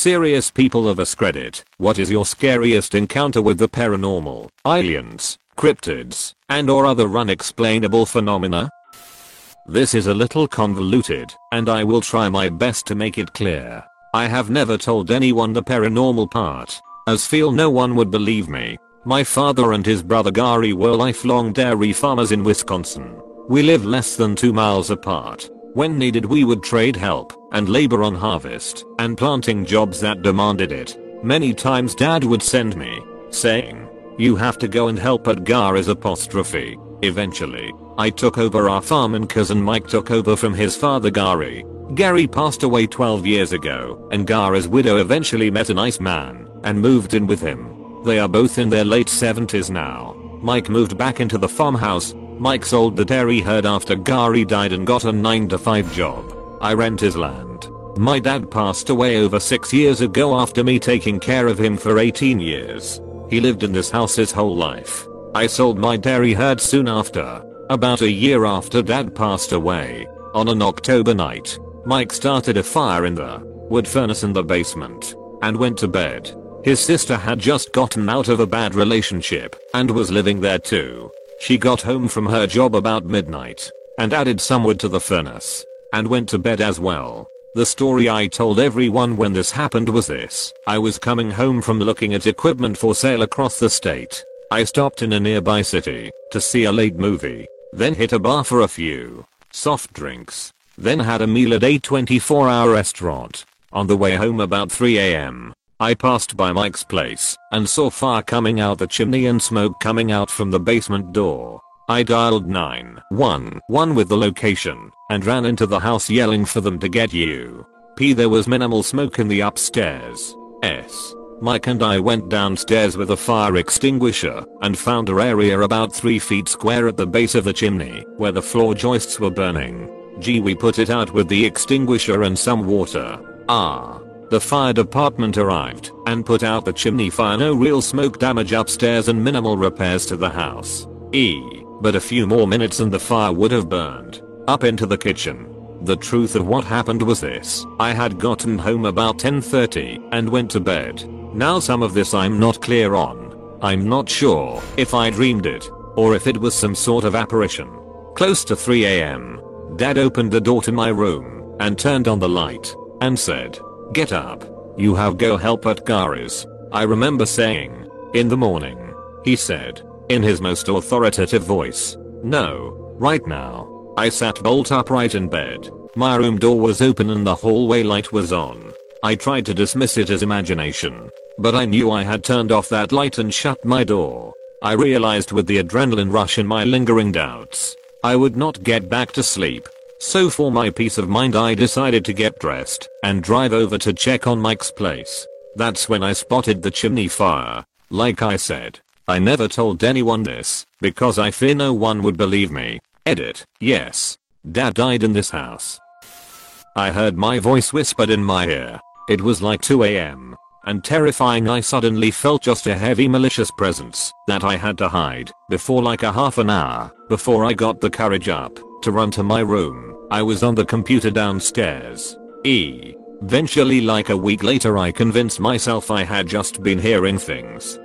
Serious people of us credit, what is your scariest encounter with the paranormal, aliens, cryptids, and or other unexplainable phenomena? This is a little convoluted, and I will try my best to make it clear. I have never told anyone the paranormal part, as feel no one would believe me. My father and his brother Gary were lifelong dairy farmers in Wisconsin. We live less than 2 miles apart. When needed we would trade help and labor on harvest and planting jobs that demanded it. Many times dad would send me, saying, you have to go and help at Gary's apostrophe. Eventually, I took over our farm and cousin Mike took over from his father Gary. Gary passed away 12 years ago and Gary's widow eventually met a nice man and moved in with him. They are both in their late 70s now. Mike moved back into the farmhouse. Mike sold the dairy herd after Gary died and got a 9 to 5 job. I rent his land. My dad passed away over 6 years ago after me taking care of him for 18 years. He lived in this house his whole life. I sold my dairy herd soon after. About a year after dad passed away, on an October night, Mike started a fire in the wood furnace in the basement and went to bed. His sister had just gotten out of a bad relationship and was living there too. She got home from her job about midnight and added some wood to the furnace and went to bed as well. The story I told everyone when this happened was this. I was coming home from looking at equipment for sale across the state. I stopped in a nearby city to see a late movie then hit a bar for a few soft drinks, then had a meal at a 24 hour restaurant. On the way home about 3am, I passed by Mike's place and saw fire coming out the chimney and smoke coming out from the basement door. I dialed 911 with the location and ran into the house yelling for them to get you. P there was minimal smoke in the upstairs. S. Mike and I went downstairs with a fire extinguisher and found a area about 3 feet square at the base of the chimney where the floor joists were burning. G we put it out with the extinguisher and some water. Ah. The fire department arrived and put out the chimney fire no real smoke damage upstairs and minimal repairs to the house. E. But a few more minutes and the fire would have burned up into the kitchen. The truth of what happened was this. I had gotten home about 10.30 and went to bed. Now some of this I'm not clear on. I'm not sure if I dreamed it or if it was some sort of apparition. Close to 3am, dad opened the door to my room and turned on the light and said, get up. You have go help at Gary's. I remember saying, in the morning. He said, in his most authoritative voice, no, right now. I sat bolt upright in bed. My room door was open and the hallway light was on. I tried to dismiss it as imagination, but I knew I had turned off that light and shut my door. I realized with the adrenaline rush and my lingering doubts, I would not get back to sleep. So for my peace of mind I decided to get dressed and drive over to check on Mike's place. That's when I spotted the chimney fire. Like I said, I never told anyone this because I fear no one would believe me. Edit. Yes. Dad died in this house. I heard my voice whispered in my ear. It was like 2am. And terrifying I suddenly felt just a heavy malicious presence that I had to hide before like a half an hour before I got the courage up to run to my room. I was on the computer downstairs. E. Eventually like a week later I convinced myself I had just been hearing things.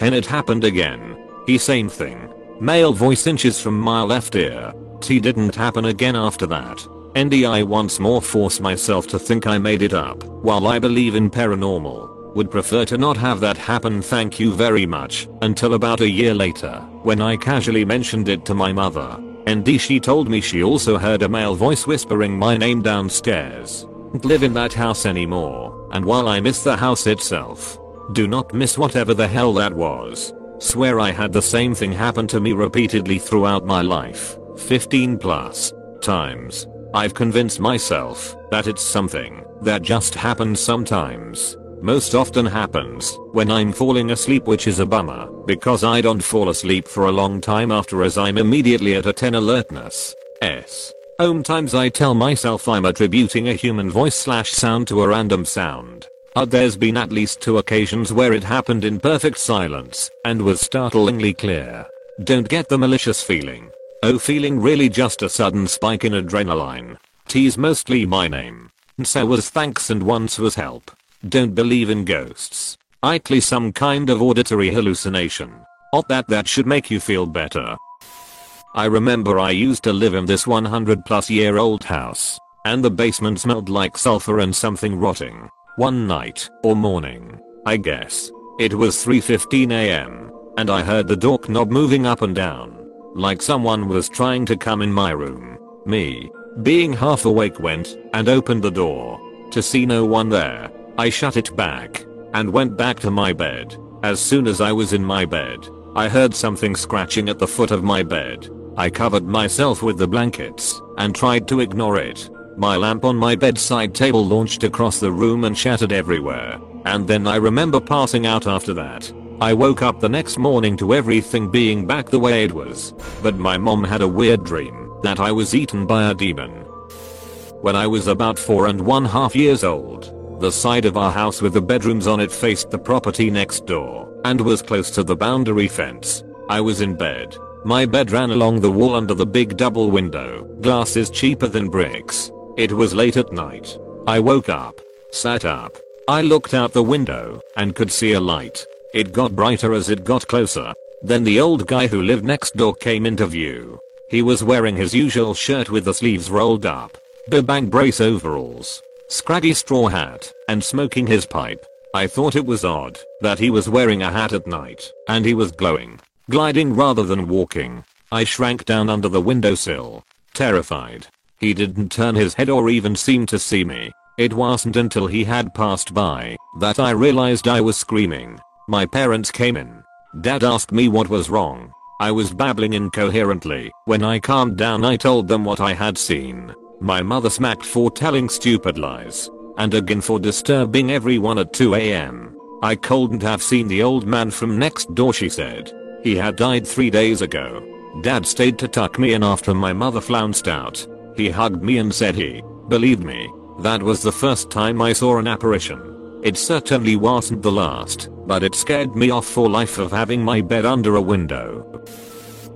And it happened again. He same thing. Male voice inches from my left ear. T didn't happen again after that. NDI once more force myself to think I made it up. While I believe in paranormal, would prefer to not have that happen thank you very much, until about a year later, when I casually mentioned it to my mother. ND she told me she also heard a male voice whispering my name downstairs. Don't live in that house anymore, and while I miss the house itself, do not miss whatever the hell that was. Swear I had the same thing happen to me repeatedly throughout my life, 15 plus times. I've convinced myself that it's something that just happens sometimes. Most often happens when I'm falling asleep which is a bummer because I don't fall asleep for a long time after as I'm immediately at a 10 alertness. S. Home times I tell myself I'm attributing a human voice slash sound to a random sound. But there's been at least two occasions where it happened in perfect silence and was startlingly clear. Don't get the malicious feeling. Oh feeling really just a sudden spike in adrenaline. T's mostly my name. So was thanks and once was help. Don't believe in ghosts. Likely some kind of auditory hallucination. Not that that should make you feel better. I remember I used to live in this 100 plus year old house. And the basement smelled like sulfur and something rotting. One night, or morning, I guess. It was 3.15am. And I heard the door knob moving up and down. Like someone was trying to come in my room. Me, being half awake went and opened the door. To see no one there, I shut it back and went back to my bed. As soon as I was in my bed, I heard something scratching at the foot of my bed. I covered myself with the blankets and tried to ignore it. My lamp on my bedside table launched across the room and shattered everywhere. And then I remember passing out after that. I woke up the next morning to everything being back the way it was. But my mom had a weird dream that I was eaten by a demon. When I was about four and one half years old, the side of our house with the bedrooms on it faced the property next door and was close to the boundary fence. I was in bed. My bed ran along the wall under the big double window. Glass is cheaper than bricks. It was late at night. I woke up, sat up. I looked out the window and could see a light. It got brighter as it got closer. Then the old guy who lived next door came into view. He was wearing his usual shirt with the sleeves rolled up, bib and brace overalls, scraggy straw hat, and smoking his pipe. I thought it was odd that he was wearing a hat at night and he was glowing, gliding rather than walking. I shrank down under the windowsill, terrified. He didn't turn his head or even seem to see me. It wasn't until he had passed by that I realized I was screaming. My parents came in. Dad asked me what was wrong. I was babbling incoherently. When I calmed down I told them what I had seen. My mother smacked for telling stupid lies. And again for disturbing everyone at 2am. I couldn't have seen the old man from next door she said. He had died 3 days ago. Dad stayed to tuck me in after my mother flounced out. He hugged me and said he believed me. That was the first time I saw an apparition. It certainly wasn't the last, but it scared me off for life of having my bed under a window.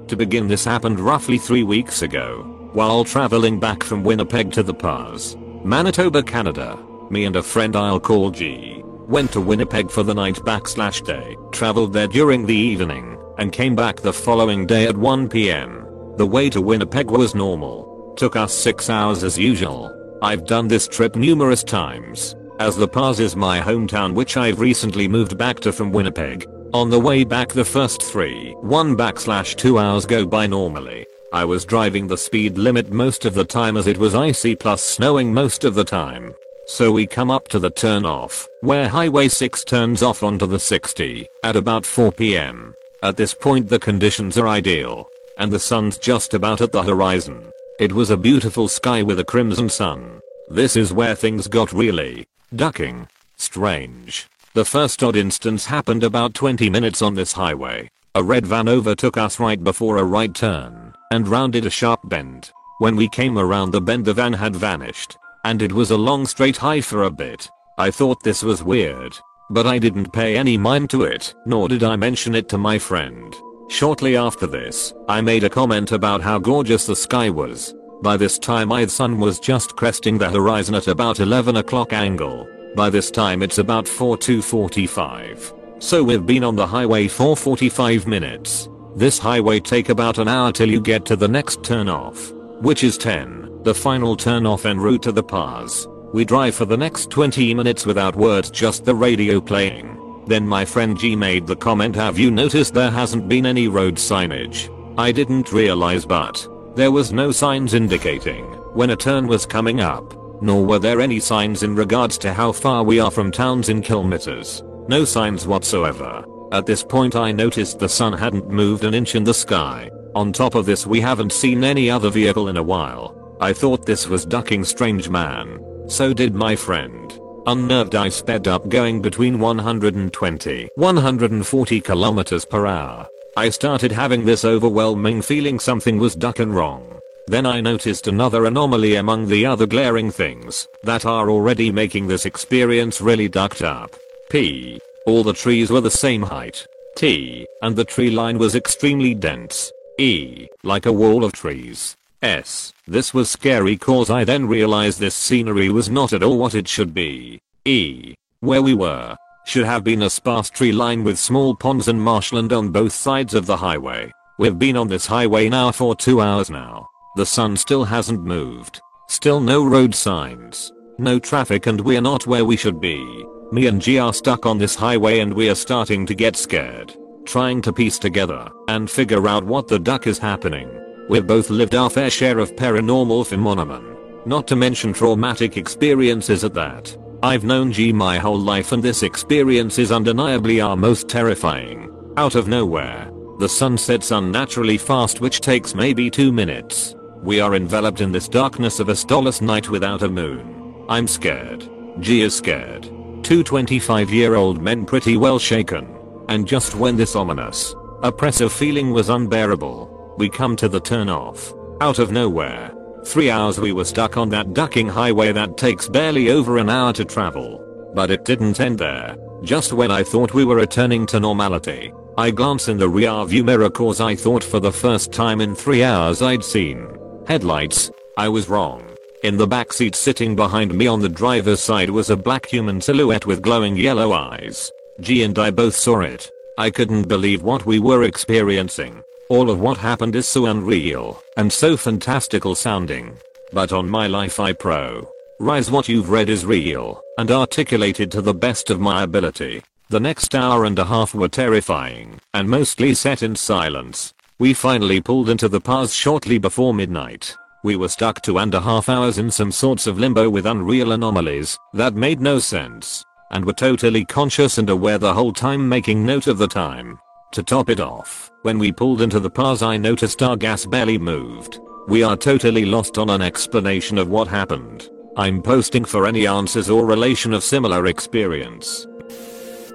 To begin this happened roughly 3 weeks ago. While traveling back from Winnipeg to the Pas, Manitoba, Canada, me and a friend I'll call G went to Winnipeg for the night backslash day, traveled there during the evening, and came back the following day at 1pm. The way to Winnipeg was normal. Took us 6 hours as usual. I've done this trip numerous times, as the Pas is my hometown which I've recently moved back to from Winnipeg. On the way back the first 3 1 backslash 2 hours go by normally. I was driving the speed limit most of the time as it was icy plus snowing most of the time. So we come up to the turn off, where Highway 6 turns off onto the 60, at about 4pm. At this point the conditions are ideal, and the sun's just about at the horizon. It was a beautiful sky with a crimson sun. This is where things got really ducking. Strange. The first odd instance happened about 20 minutes on this highway. A red van overtook us right before a right turn and rounded a sharp bend. When we came around the bend the van had vanished. And it was a long straight high for a bit. I thought this was weird. But I didn't pay any mind to it, nor did I mention it to my friend. Shortly after this, I made a comment about how gorgeous the sky was. By this time my sun was just cresting the horizon at about 11 o'clock angle. By this time it's about 4 to 45. So we've been on the highway for 45 minutes. This highway take about an hour till you get to the next turn off, which is 10, the final turn off en route to the Pas. We drive for the next 20 minutes without words just the radio playing. Then my friend G made the comment have you noticed there hasn't been any road signage? I didn't realize but there was no signs indicating when a turn was coming up, nor were there any signs in regards to how far we are from towns in kilometers. No signs whatsoever. At this point I noticed the sun hadn't moved an inch in the sky. On top of this we haven't seen any other vehicle in a while. I thought this was ducking strange man. So did my friend. Unnerved I sped up going between 120 140 kilometers per hour. I started having this overwhelming feeling something was ducking wrong. Then I noticed another anomaly among the other glaring things that are already making this experience really ducked up. P. All the trees were the same height. T. And the tree line was extremely dense. E. Like a wall of trees. S. This was scary cause I then realized this scenery was not at all what it should be. E. Where we were should have been a sparse tree line with small ponds and marshland on both sides of the highway. We've been on this highway now for 2 hours now. The sun still hasn't moved. Still no road signs. No traffic and we're not where we should be. Me and G are stuck on this highway and we are starting to get scared. Trying to piece together and figure out what the duck is happening. We've both lived our fair share of paranormal phenomenon. Not to mention traumatic experiences at that. I've known G my whole life and this experience is undeniably our most terrifying. Out of nowhere, the sun sets unnaturally fast which takes maybe 2 minutes. We are enveloped in this darkness of a starless night without a moon. I'm scared. G is scared. Two 25 year old men pretty well shaken. And just when this ominous, oppressive feeling was unbearable, we come to the turnoff. Out of nowhere. 3 hours we were stuck on that ducking highway that takes barely over an hour to travel. But it didn't end there. Just when I thought we were returning to normality, I glance in the rear view mirror cause I thought for the first time in 3 hours I'd seen headlights. I was wrong. In the backseat sitting behind me on the driver's side was a black human silhouette with glowing yellow eyes. G and I both saw it. I couldn't believe what we were experiencing. All of what happened is so unreal and so fantastical sounding. But on my life I pro. Rise what you've read is real and articulated to the best of my ability. The next hour and a half were terrifying and mostly set in silence. We finally pulled into the Pas shortly before midnight. We were stuck two and a half hours in some sorts of limbo with unreal anomalies that made no sense and were totally conscious and aware the whole time making note of the time. To top it off, when we pulled into the Pas I noticed our gas barely moved. We are totally lost on an explanation of what happened. I'm posting for any answers or relation of similar experience.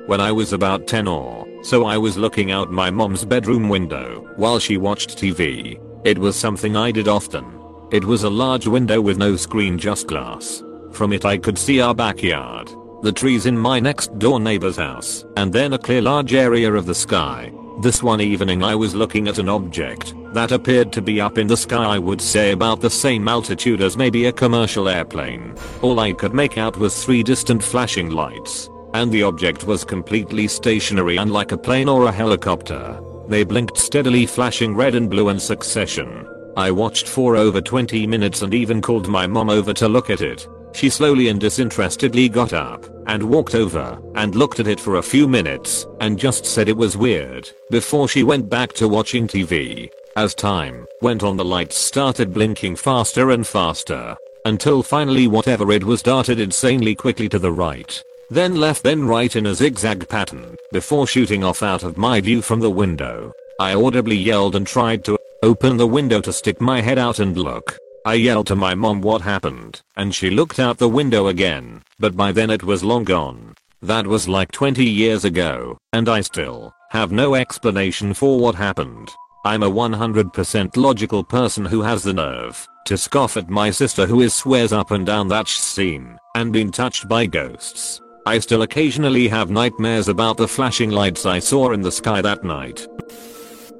When I was about 10 or so I was looking out my mom's bedroom window while she watched TV. It was something I did often. It was a large window with no screen just glass. From it I could see our backyard, the trees in my next door neighbor's house, and then a clear large area of the sky. This one evening I was looking at an object that appeared to be up in the sky I would say about the same altitude as maybe a commercial airplane. All I could make out was three distant flashing lights. And the object was completely stationary unlike a plane or a helicopter. They blinked steadily flashing red and blue in succession. I watched for over 20 minutes and even called my mom over to look at it. She slowly and disinterestedly got up and walked over and looked at it for a few minutes and just said it was weird before she went back to watching TV. As time went on the lights started blinking faster and faster until finally whatever it was darted insanely quickly to the right. Then left then right in a zigzag pattern before shooting off out of my view from the window. I audibly yelled and tried to open the window to stick my head out and look. I yelled to my mom what happened, and she looked out the window again, but by then it was long gone. That was like 20 years ago, and I still have no explanation for what happened. I'm a 100% logical person who has the nerve to scoff at my sister who is swears up and down that she's seen and been touched by ghosts. I still occasionally have nightmares about the flashing lights I saw in the sky that night.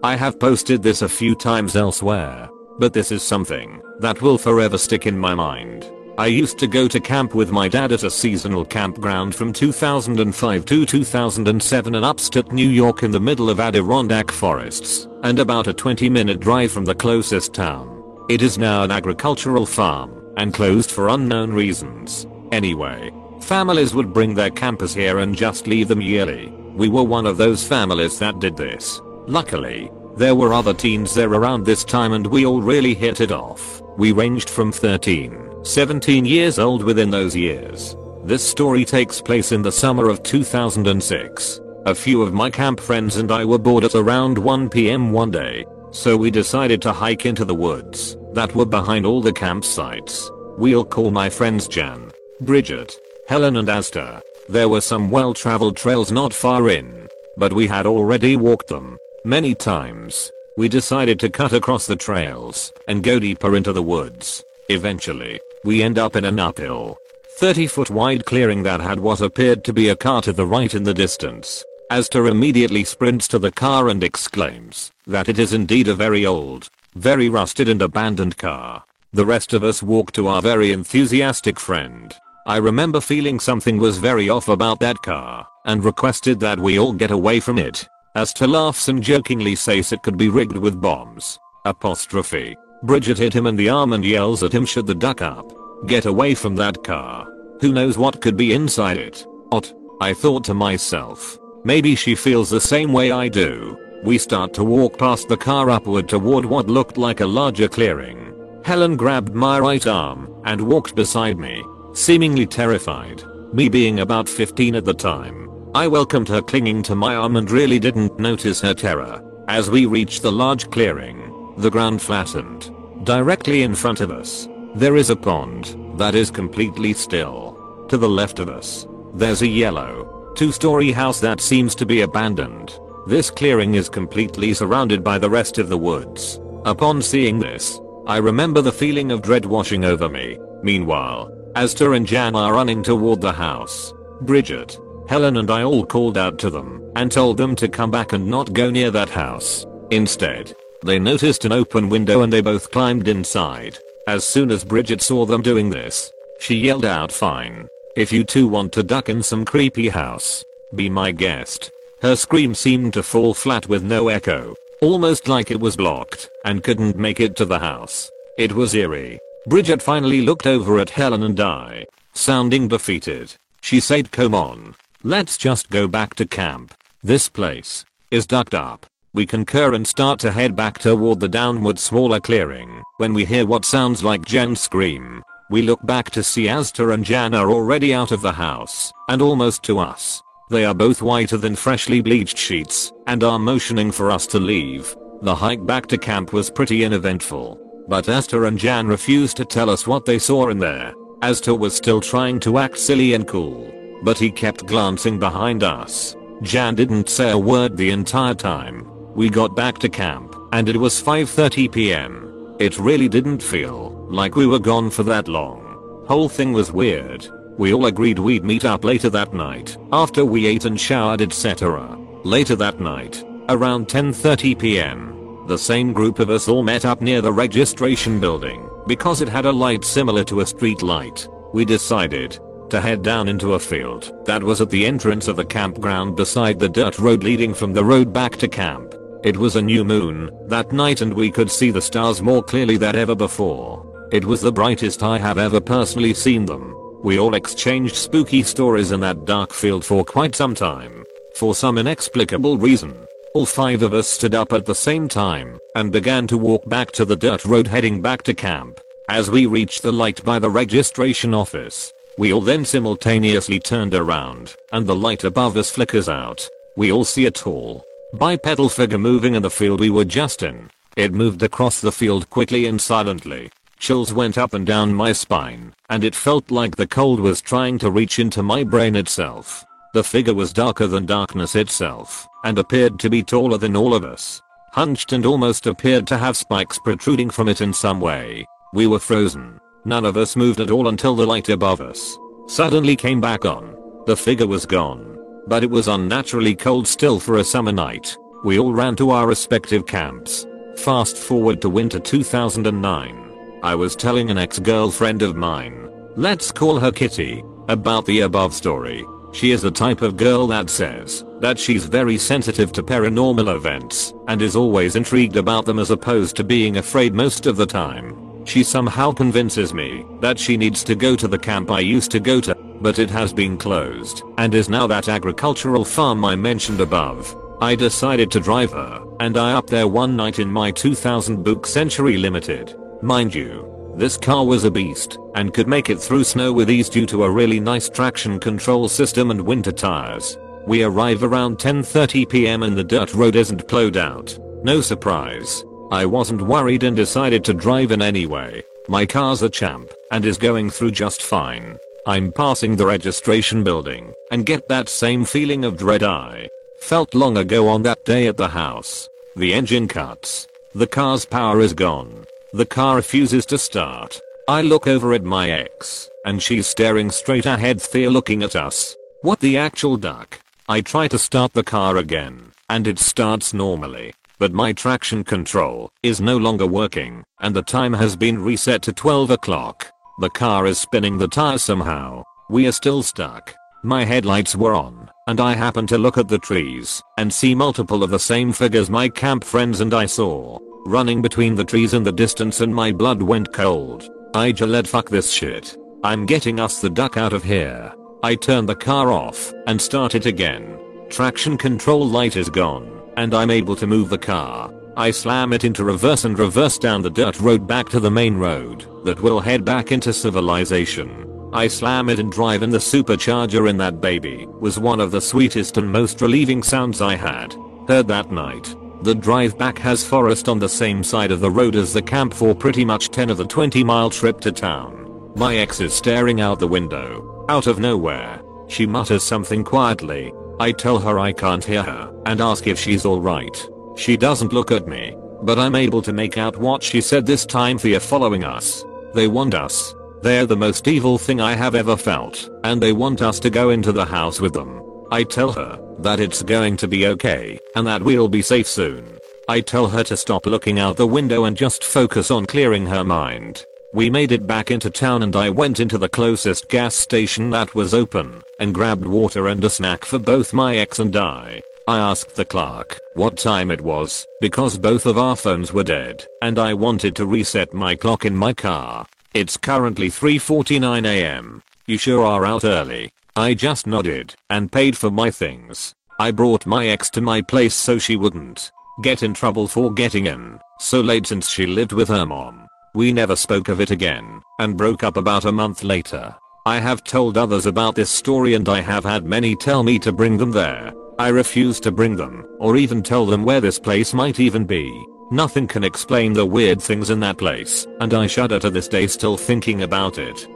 I have posted this a few times elsewhere, but this is something that will forever stick in my mind. I used to go to camp with my dad at a seasonal campground from 2005 to 2007 in upstate New York in the middle of Adirondack forests and about a 20 minute drive from the closest town. It is now an agricultural farm and closed for unknown reasons. Anyway, families would bring their campers here and just leave them yearly. We were one of those families that did this. Luckily, there were other teens there around this time and we all really hit it off. We ranged from 13, 17 years old within those years. This story takes place in the summer of 2006. A few of my camp friends and I were bored at around 1pm one day, so we decided to hike into the woods that were behind all the campsites. We'll call my friends Jan, Bridget, Helen and Asta. There were some well traveled trails not far in, but we had already walked them Many times, we decided to cut across the trails and go deeper into the woods. Eventually, we end up in an uphill, 30 foot wide clearing that had what appeared to be a car to the right in the distance. Asta immediately sprints to the car and exclaims that it is indeed a very old, Very rusted and abandoned car. The rest of us walk to our very enthusiastic friend. I remember feeling something was very off about that car and requested that we all get away from it. Aster laughs and jokingly says it could be rigged with bombs. Apostrophe. Bridget hit him in the arm and yells at him should the duck up. Get away from that car. Who knows what could be inside it. What? I thought to myself. Maybe she feels the same way I do. We start to walk past the car upward toward what looked like a larger clearing. Helen grabbed my right arm and walked beside me, seemingly terrified. Me being about 15 at the time. I welcomed her clinging to my arm and really didn't notice her terror. As we reached the large clearing, the ground flattened. Directly in front of us, there is a pond that is completely still. To the left of us, there's a yellow, two-story house that seems to be abandoned. This clearing is completely surrounded by the rest of the woods. Upon seeing this, I remember the feeling of dread washing over me. Meanwhile, Aster and Jan are running toward the house. Bridget, Helen and I all called out to them and told them to come back and not go near that house. Instead, they noticed an open window and they both climbed inside. As soon as Bridget saw them doing this, she yelled out fine. If you two want to duck in some creepy house, be my guest. Her scream seemed to fall flat with no echo, almost like it was blocked and couldn't make it to the house. It was eerie. Bridget finally looked over at Helen and I, sounding defeated. She said come on, let's just go back to camp. This place is ducked up. We concur and start to head back toward the downward smaller clearing when we hear what sounds like Jen's scream. We look back to see Aster and Jan are already out of the house and almost to us. They are both whiter than freshly bleached sheets and are motioning for us to leave. The hike back to camp was pretty uneventful, but Aster and Jan refused to tell us what they saw in there. Aster was still trying to act silly and cool, but he kept glancing behind us. Jan didn't say a word the entire time. We got back to camp and it was 5.30 pm. It really didn't feel like we were gone for that long. Whole thing was weird. We all agreed we'd meet up later that night after we ate and showered etc. Later that night, around 10.30 pm, the same group of us all met up near the registration building because it had a light similar to a street light. We decided to head down into a field that was at the entrance of the campground beside the dirt road leading from the road back to camp. It was a new moon that night and we could see the stars more clearly than ever before. It was the brightest I have ever personally seen them. We all exchanged spooky stories in that dark field for quite some time. For some inexplicable reason, all five of us stood up at the same time and began to walk back to the dirt road heading back to camp. As we reached the light by the registration office, we all then simultaneously turned around and the light above us flickers out. We all see a tall, Bipedal figure moving in the field we were just in. It moved across the field quickly and silently. Chills went up and down my spine, and it felt like the cold was trying to reach into my brain itself. The figure was darker than darkness itself, and appeared to be taller than all of us. Hunched and almost appeared to have spikes protruding from it in some way. We were frozen. None of us moved at all until the light above us suddenly came back on. The figure was gone but it was unnaturally cold still for a summer night. We all ran to our respective camps. Fast forward to winter 2009. I was telling an ex-girlfriend of mine, let's call her Kitty, about the above story. She is the type of girl that says that she's very sensitive to paranormal events and is always intrigued about them as opposed to being afraid most of the time. She somehow convinces me that she needs to go to the camp I used to go to but it has been closed and is now that agricultural farm I mentioned above. I decided to drive her and I up there one night in my 2000 Buick Century Limited. Mind you, this car was a beast and could make it through snow with ease due to a really nice traction control system and winter tires. We arrive around 10.30 pm and the dirt road isn't plowed out. No surprise. I wasn't worried and decided to drive in anyway. My car's a champ and is going through just fine. I'm passing the registration building and get that same feeling of dread I felt long ago on that day at the house. The engine cuts. The car's power is gone. The car refuses to start. I look over at my ex and she's staring straight ahead Thea looking at us. What the actual duck? I try to start the car again and it starts normally. But my traction control is no longer working and the time has been reset to 12 o'clock. The car is spinning the tires somehow. We are still stuck. My headlights were on and I happened to look at the trees and see multiple of the same figures my camp friends and I saw running between the trees in the distance and my blood went cold. I Gillette fuck this shit. I'm getting us the duck out of here. I turned the car off and start it again. Traction control light is gone, and I'm able to move the car. I slam it into reverse and reverse down the dirt road back to the main road that will head back into civilization. I slam it and drive in the supercharger in that baby was one of the sweetest and most relieving sounds I had heard that night. The drive back has forest on the same side of the road as the camp for pretty much 10 of the 20 mile trip to town. My ex is staring out the window. Out of nowhere. She mutters something quietly I tell her I can't hear her and ask if she's alright. She doesn't look at me, but I'm able to make out what she said this time they're following us. They want us. They're the most evil thing I have ever felt, and they want us to go into the house with them. I tell her that it's going to be okay and that we'll be safe soon. I tell her to stop looking out the window and just focus on clearing her mind. We made it back into town and I went into the closest gas station that was open and grabbed water and a snack for both my ex and I. I asked the clerk what time it was because both of our phones were dead and I wanted to reset my clock in my car. It's currently 3.49 am. You sure are out early. I just nodded and paid for my things. I brought my ex to my place so she wouldn't get in trouble for getting in so late since she lived with her mom. We never spoke of it again and broke up about a month later. I have told others about this story and I have had many tell me to bring them there. I refuse to bring them or even tell them where this place might even be. Nothing can explain the weird things in that place and I shudder to this day still thinking about it.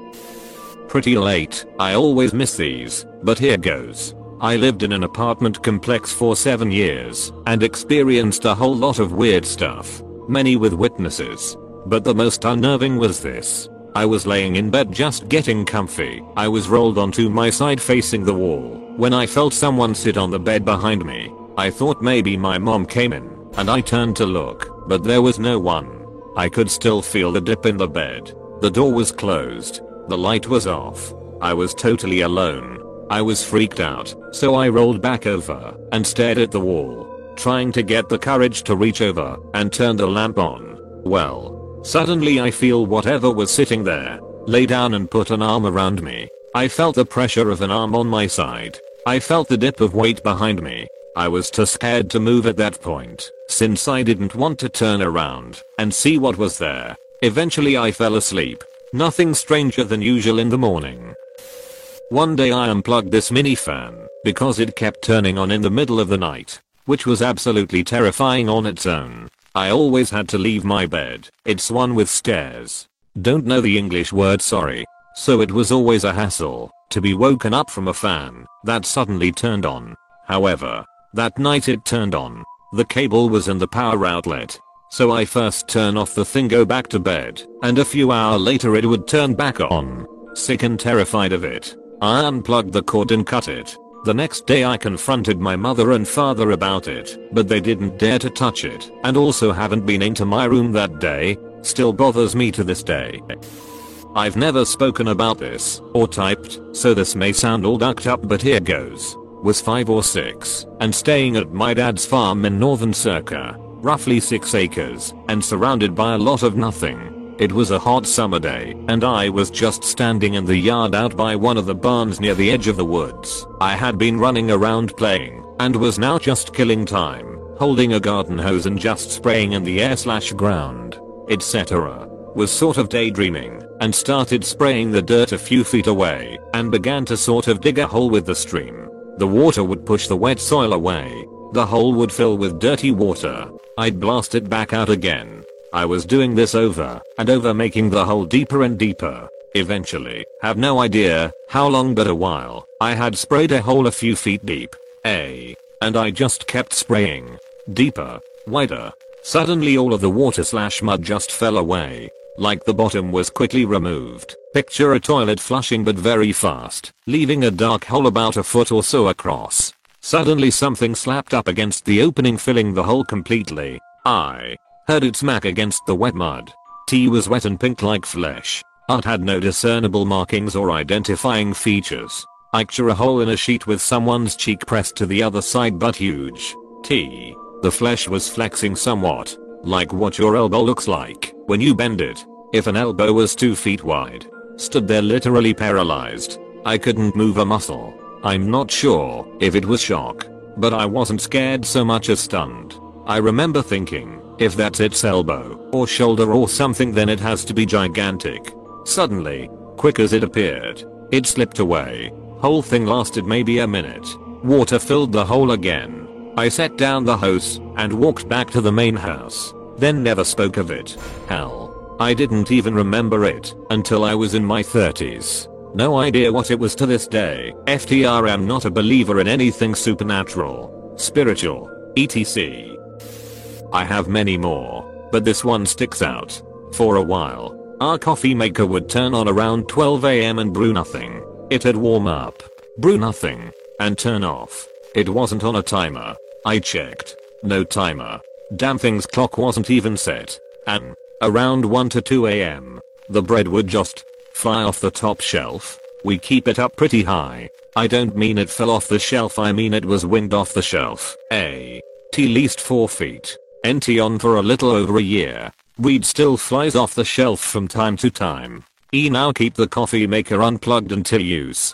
Pretty late, I always miss these, but here goes. I lived in an apartment complex for 7 years and experienced a whole lot of weird stuff, many with witnesses. But the most unnerving was this. I was laying in bed just getting comfy. I was rolled onto my side facing the wall when I felt someone sit on the bed behind me. I thought maybe my mom came in and I turned to look, but there was no one. I could still feel the dip in the bed. The door was closed. The light was off. I was totally alone. I was freaked out, so I rolled back over and stared at the wall, trying to get the courage to reach over and turn the lamp on. Well, Suddenly I feel whatever was sitting there, lay down and put an arm around me. I felt the pressure of an arm on my side. I felt the dip of weight behind me. I was too scared to move at that point, since I didn't want to turn around and see what was there. Eventually I fell asleep. Nothing stranger than usual in the morning. One day I unplugged this mini fan because it kept turning on in the middle of the night, which was absolutely terrifying on its own. I always had to leave my bed. It's one with stairs. Don't know the English word sorry. So it was always a hassle to be woken up from a fan that suddenly turned on. However, that night it turned on. The cable was in the power outlet. So I first turn off the thing go back to bed and a few hour later it would turn back on. Sick and terrified of it. I unplugged the cord and cut it. The next day I confronted my mother and father about it, but they didn't dare to touch it and also haven't been into my room that day, still bothers me to this day. I've never spoken about this or typed, so this may sound all ducked up but here goes. Was 5 or 6 and staying at my dad's farm in northern Circa, roughly 6 acres and surrounded by a lot of nothing. It was a hot summer day, and I was just standing in the yard out by one of the barns near the edge of the woods. I had been running around playing, and was now just killing time, holding a garden hose and just spraying in the air slash ground, etc. Was sort of daydreaming, and started spraying the dirt a few feet away, and began to sort of dig a hole with the stream. The water would push the wet soil away. The hole would fill with dirty water. I'd blast it back out again, I was doing this over and over making the hole deeper and deeper. Eventually, have no idea how long but a while, I had sprayed a hole a few feet deep. A. And I just kept spraying. Deeper. Wider. Suddenly all of the water slash mud just fell away. Like the bottom was quickly removed. Picture a toilet flushing but very fast, leaving a dark hole about a foot or so across. Suddenly something slapped up against the opening filling the hole completely. I heard it smack against the wet mud. T was wet and pink like flesh. Art had no discernible markings or identifying features. I Picture a hole in a sheet with someone's cheek pressed to the other side but huge. T. The flesh was flexing somewhat. Like what your elbow looks like when you bend it. If an elbow was 2 feet wide. Stood there literally paralyzed. I couldn't move a muscle. I'm not sure if it was shock. But I wasn't scared so much as stunned. I remember thinking, if that's its elbow or shoulder or something then it has to be gigantic. Suddenly, quick as it appeared, it slipped away. Whole thing lasted maybe a minute. Water filled the hole again. I set down the hose and walked back to the main house. Then never spoke of it. Hell. I didn't even remember it until I was in my 30s. No idea what it was to this day. FTR am not a believer in anything supernatural, spiritual, etc. I have many more, but this one sticks out. For a while, our coffee maker would turn on around 12am and brew nothing. It'd warm up, brew nothing, and turn off. It wasn't on a timer. I checked. No timer. Damn thing's clock wasn't even set. And, around 1 to 2 am, the bread would just fly off the top shelf. We keep it up pretty high. I don't mean it fell off the shelf I mean it was winged off the shelf. A. T least 4 feet. NT on for a little over a year. Weed still flies off the shelf from time to time. E now keep the coffee maker unplugged until use.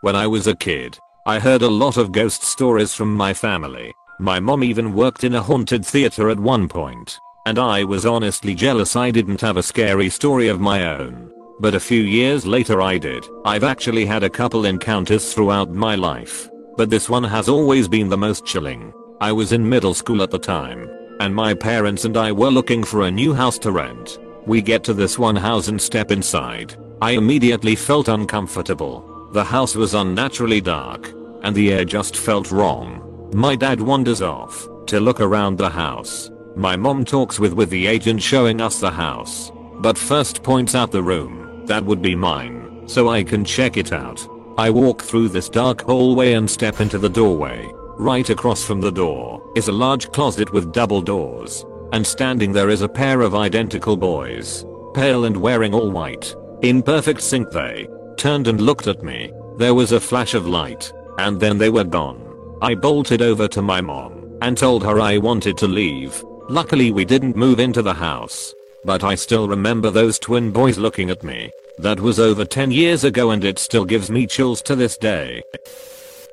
When I was a kid, I heard a lot of ghost stories from my family. My mom even worked in a haunted theater at one point. And I was honestly jealous I didn't have a scary story of my own. But a few years later I did. I've actually had a couple encounters throughout my life. But this one has always been the most chilling. I was in middle school at the time, and my parents and I were looking for a new house to rent. We get to this one house and step inside. I immediately felt uncomfortable. The house was unnaturally dark, and the air just felt wrong. My dad wanders off to look around the house. My mom talks with with the agent showing us the house, but first points out the room that would be mine, so I can check it out. I walk through this dark hallway and step into the doorway. Right across from the door is a large closet with double doors. And standing there is a pair of identical boys. Pale and wearing all white. In perfect sync they turned and looked at me. There was a flash of light. And then they were gone. I bolted over to my mom and told her I wanted to leave. Luckily we didn't move into the house. But I still remember those twin boys looking at me. That was over 10 years ago and it still gives me chills to this day.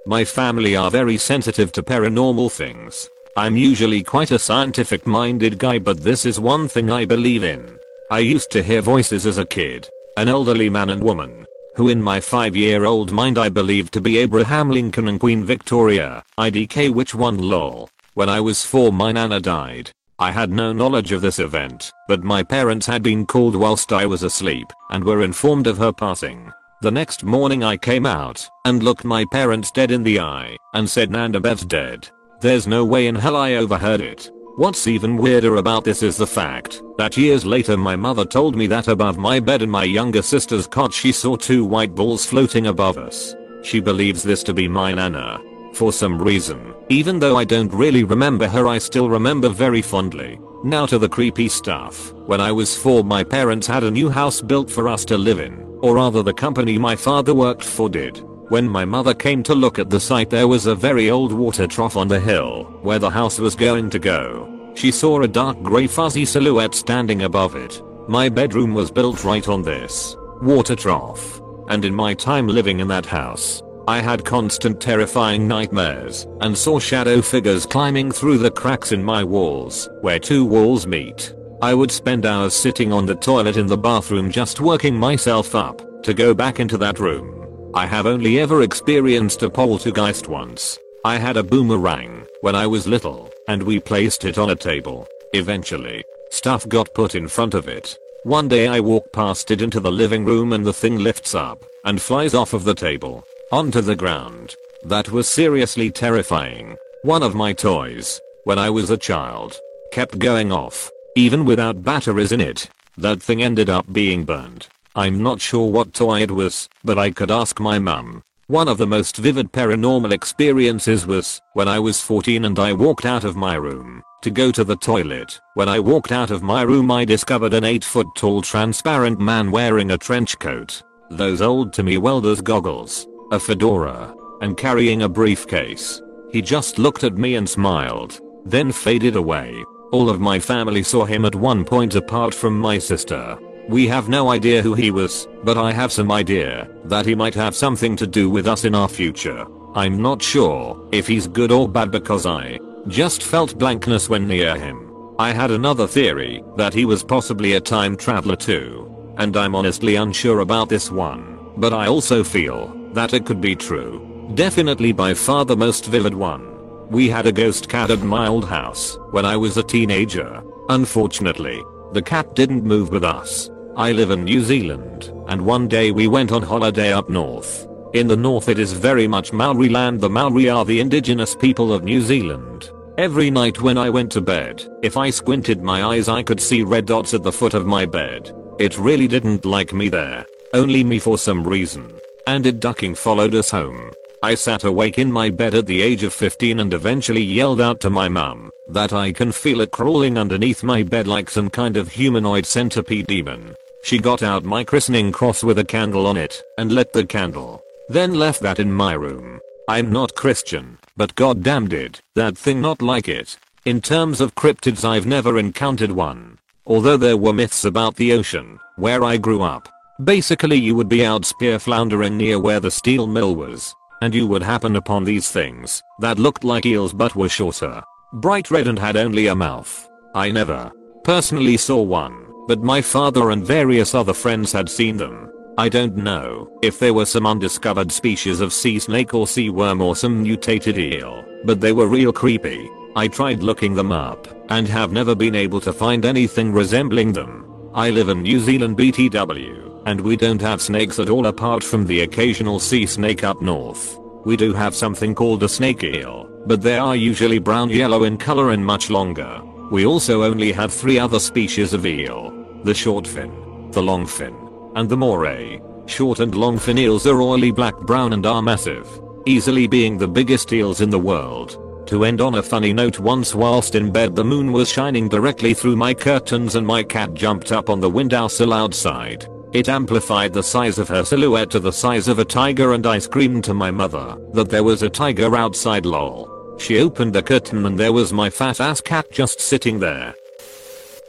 My family are very sensitive to paranormal things. I'm usually quite a scientific minded guy but this is one thing I believe in. I used to hear voices as a kid. An elderly man and woman. Who in my 5 year old mind I believed to be Abraham Lincoln and Queen Victoria. IDK which one lol. When I was 4 my nana died. I had no knowledge of this event, but my parents had been called whilst I was asleep and were informed of her passing. The next morning I came out and looked my parents dead in the eye and said Nana Bev's dead. There's no way in hell I overheard it. What's even weirder about this is the fact that years later my mother told me that above my bed and my younger sister's cot she saw two white balls floating above us. She believes this to be my Nana. For some reason, even though I don't really remember her I still remember very fondly. Now to the creepy stuff. When I was 4 my parents had a new house built for us to live in. Or rather the company my father worked for did. When my mother came to look at the site there was a very old water trough on the hill where the house was going to go. She saw a dark grey fuzzy silhouette standing above it. My bedroom was built right on this water trough. And in my time living in that house, I had constant terrifying nightmares and saw shadow figures climbing through the cracks in my walls where two walls meet. I would spend hours sitting on the toilet in the bathroom just working myself up to go back into that room. I have only ever experienced a poltergeist once. I had a boomerang when I was little and we placed it on a table. Eventually, stuff got put in front of it. One day I walk past it into the living room and the thing lifts up and flies off of the table onto the ground. That was seriously terrifying. One of my toys, when I was a child, kept going off even without batteries in it, that thing ended up being burned. I'm not sure what toy it was, but I could ask my mum. One of the most vivid paranormal experiences was when I was 14 and I walked out of my room to go to the toilet. When I walked out of my room I discovered an 8 foot tall transparent man wearing a trench coat, those old Timmy Welders goggles, a fedora, and carrying a briefcase. He just looked at me and smiled, then faded away. All of my family saw him at one point apart from my sister. We have no idea who he was, but I have some idea that he might have something to do with us in our future. I'm not sure if he's good or bad because I just felt blankness when near him. I had another theory that he was possibly a time traveler too. And I'm honestly unsure about this one, but I also feel that it could be true. Definitely by far the most vivid one. We had a ghost cat at my old house when I was a teenager. Unfortunately, the cat didn't move with us. I live in New Zealand, and one day we went on holiday up north. In the north it is very much Maori land the Maori are the indigenous people of New Zealand. Every night when I went to bed, if I squinted my eyes I could see red dots at the foot of my bed. It really didn't like me there. Only me for some reason. And it ducking followed us home. I sat awake in my bed at the age of 15 and eventually yelled out to my mum that I can feel it crawling underneath my bed like some kind of humanoid centipede demon. She got out my christening cross with a candle on it and lit the candle. Then left that in my room. I'm not Christian, but goddamn did that thing not like it. In terms of cryptids I've never encountered one. Although there were myths about the ocean, where I grew up. Basically you would be out spear floundering near where the steel mill was, and you would happen upon these things that looked like eels but were shorter, bright red and had only a mouth. I never personally saw one, but my father and various other friends had seen them. I don't know if they were some undiscovered species of sea snake or sea worm or some mutated eel, but they were real creepy. I tried looking them up and have never been able to find anything resembling them. I live in New Zealand BTW and we don't have snakes at all apart from the occasional sea snake up north. We do have something called a snake eel, but they are usually brown yellow in color and much longer. We also only have three other species of eel. The short fin, the long fin, and the moray. Short and long fin eels are oily black brown and are massive, easily being the biggest eels in the world. To end on a funny note once whilst in bed the moon was shining directly through my curtains and my cat jumped up on the windowsill outside. It amplified the size of her silhouette to the size of a tiger and I screamed to my mother that there was a tiger outside lol. She opened the curtain and there was my fat ass cat just sitting there.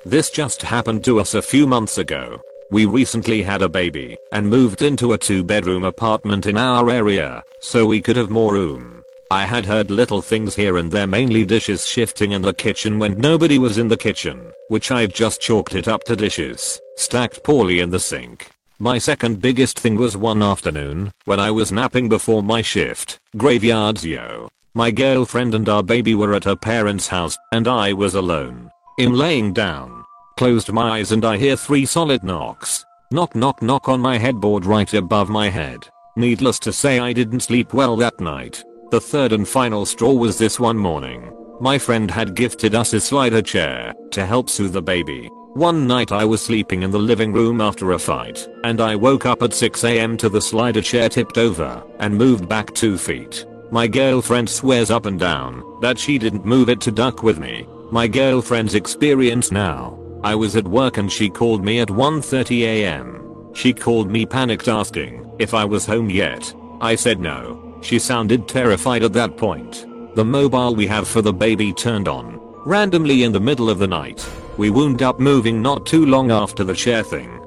This just happened to us a few months ago. We recently had a baby and moved into a two bedroom apartment in our area so we could have more room. I had heard little things here and there mainly dishes shifting in the kitchen when nobody was in the kitchen, which I've just chalked it up to dishes, stacked poorly in the sink. My second biggest thing was one afternoon, when I was napping before my shift, graveyards yo. My girlfriend and our baby were at her parents' house, and I was alone. In laying down, Closed my eyes and I hear three solid knocks. Knock knock knock on my headboard right above my head. Needless to say I didn't sleep well that night. The third and final straw was this one morning. My friend had gifted us a slider chair to help soothe the baby. One night I was sleeping in the living room after a fight, and I woke up at 6am to the slider chair tipped over and moved back 2 feet. My girlfriend swears up and down that she didn't move it to duck with me. My girlfriend's experience now I was at work and she called me at 1.30am. She called me panicked asking if I was home yet. I said no. She sounded terrified at that point. The mobile we have for the baby turned on. Randomly in the middle of the night. We wound up moving not too long after the share thing.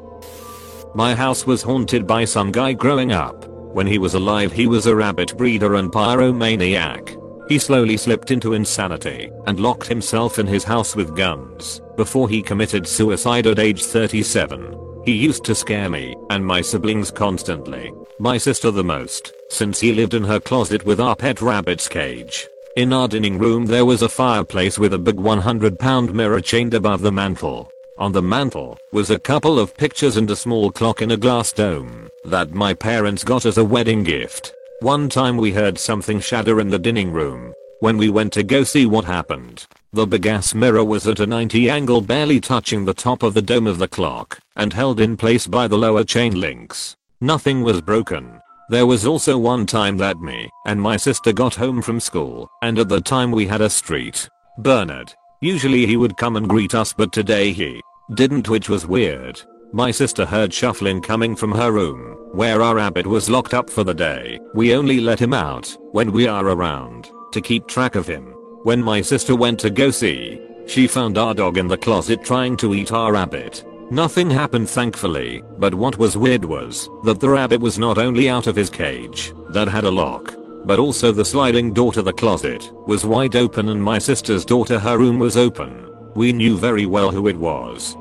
My house was haunted by some guy growing up. When he was alive he was a rabbit breeder and pyromaniac. He slowly slipped into insanity and locked himself in his house with guns before he committed suicide at age 37. He used to scare me and my siblings constantly. My sister the most, since he lived in her closet with our pet rabbit's cage. In our dining room there was a fireplace with a big 100 pound mirror chained above the mantel. On the mantel was a couple of pictures and a small clock in a glass dome that my parents got as a wedding gift. One time we heard something shatter in the dining room. When we went to go see what happened, the big ass mirror was at a 90 angle barely touching the top of the dome of the clock and held in place by the lower chain links. Nothing was broken. There was also one time that me and my sister got home from school and at the time we had a St. Bernard. Usually he would come and greet us but today he didn't which was weird. My sister heard shuffling coming from her room, where our rabbit was locked up for the day. We only let him out when we are around to keep track of him. When my sister went to go see, she found our dog in the closet trying to eat our rabbit. Nothing happened thankfully, but what was weird was that the rabbit was not only out of his cage that had a lock, but also the sliding door to the closet was wide open and my sister's to her room was open. We knew very well who it was.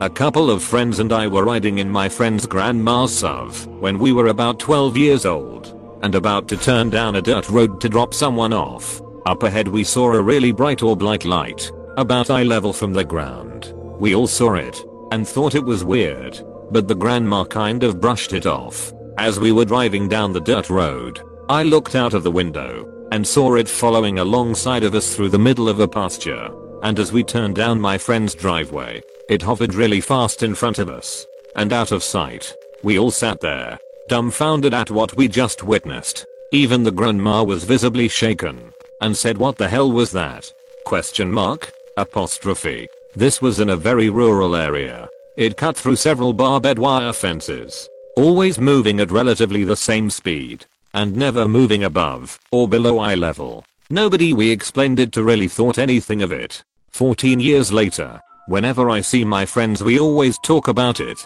A couple of friends and I were riding in my friend's grandma's SUV when we were about 12 years old and about to turn down a dirt road to drop someone off. Up ahead we saw a really bright orb-like light, about eye level from the ground. We all saw it and thought it was weird, but the grandma kind of brushed it off. As we were driving down the dirt road, I looked out of the window and saw it following alongside of us through the middle of a pasture. And as we turned down my friend's driveway, it hovered really fast in front of us and out of sight. We all sat there, dumbfounded at what we just witnessed. Even the grandma was visibly shaken and said what the hell was that? Question mark? Apostrophe. This was in a very rural area. It cut through several barbed wire fences, always moving at relatively the same speed and never moving above or below eye level. Nobody we explained it to really thought anything of it. 14 years later, whenever I see my friends we always talk about it.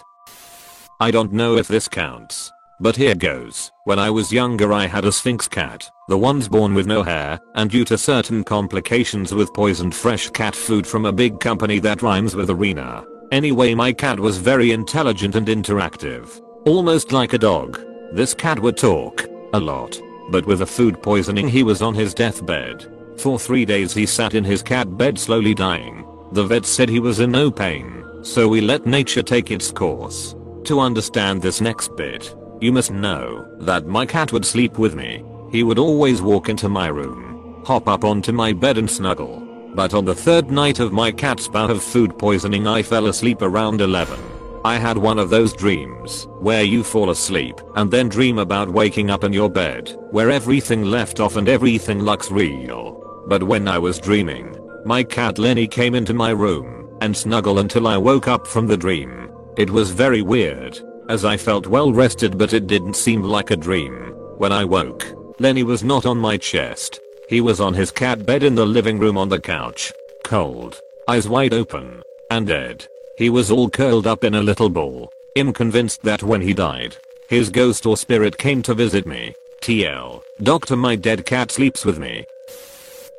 I don't know if this counts, but here goes. When I was younger I had a sphynx cat, the ones born with no hair, and due to certain complications with poisoned fresh cat food from a big company that rhymes with arena. Anyway my cat was very intelligent and interactive. Almost like a dog. This cat would talk. A lot. But with the food poisoning he was on his deathbed. For 3 days he sat in his cat bed slowly dying. The vet said he was in no pain, so we let nature take its course. To understand this next bit, you must know that my cat would sleep with me. He would always walk into my room, hop up onto my bed and snuggle. But on the third night of my cat's bout of food poisoning I fell asleep around 11. I had one of those dreams where you fall asleep and then dream about waking up in your bed where everything left off and everything looks real. But when I was dreaming, my cat Lenny came into my room and snuggled until I woke up from the dream. It was very weird as I felt well rested but it didn't seem like a dream. When I woke, Lenny was not on my chest. He was on his cat bed in the living room on the couch, cold, eyes wide open, and dead. He was all curled up in a little ball. I'm convinced that when he died, his ghost or spirit came to visit me. TL. Doctor my dead cat sleeps with me.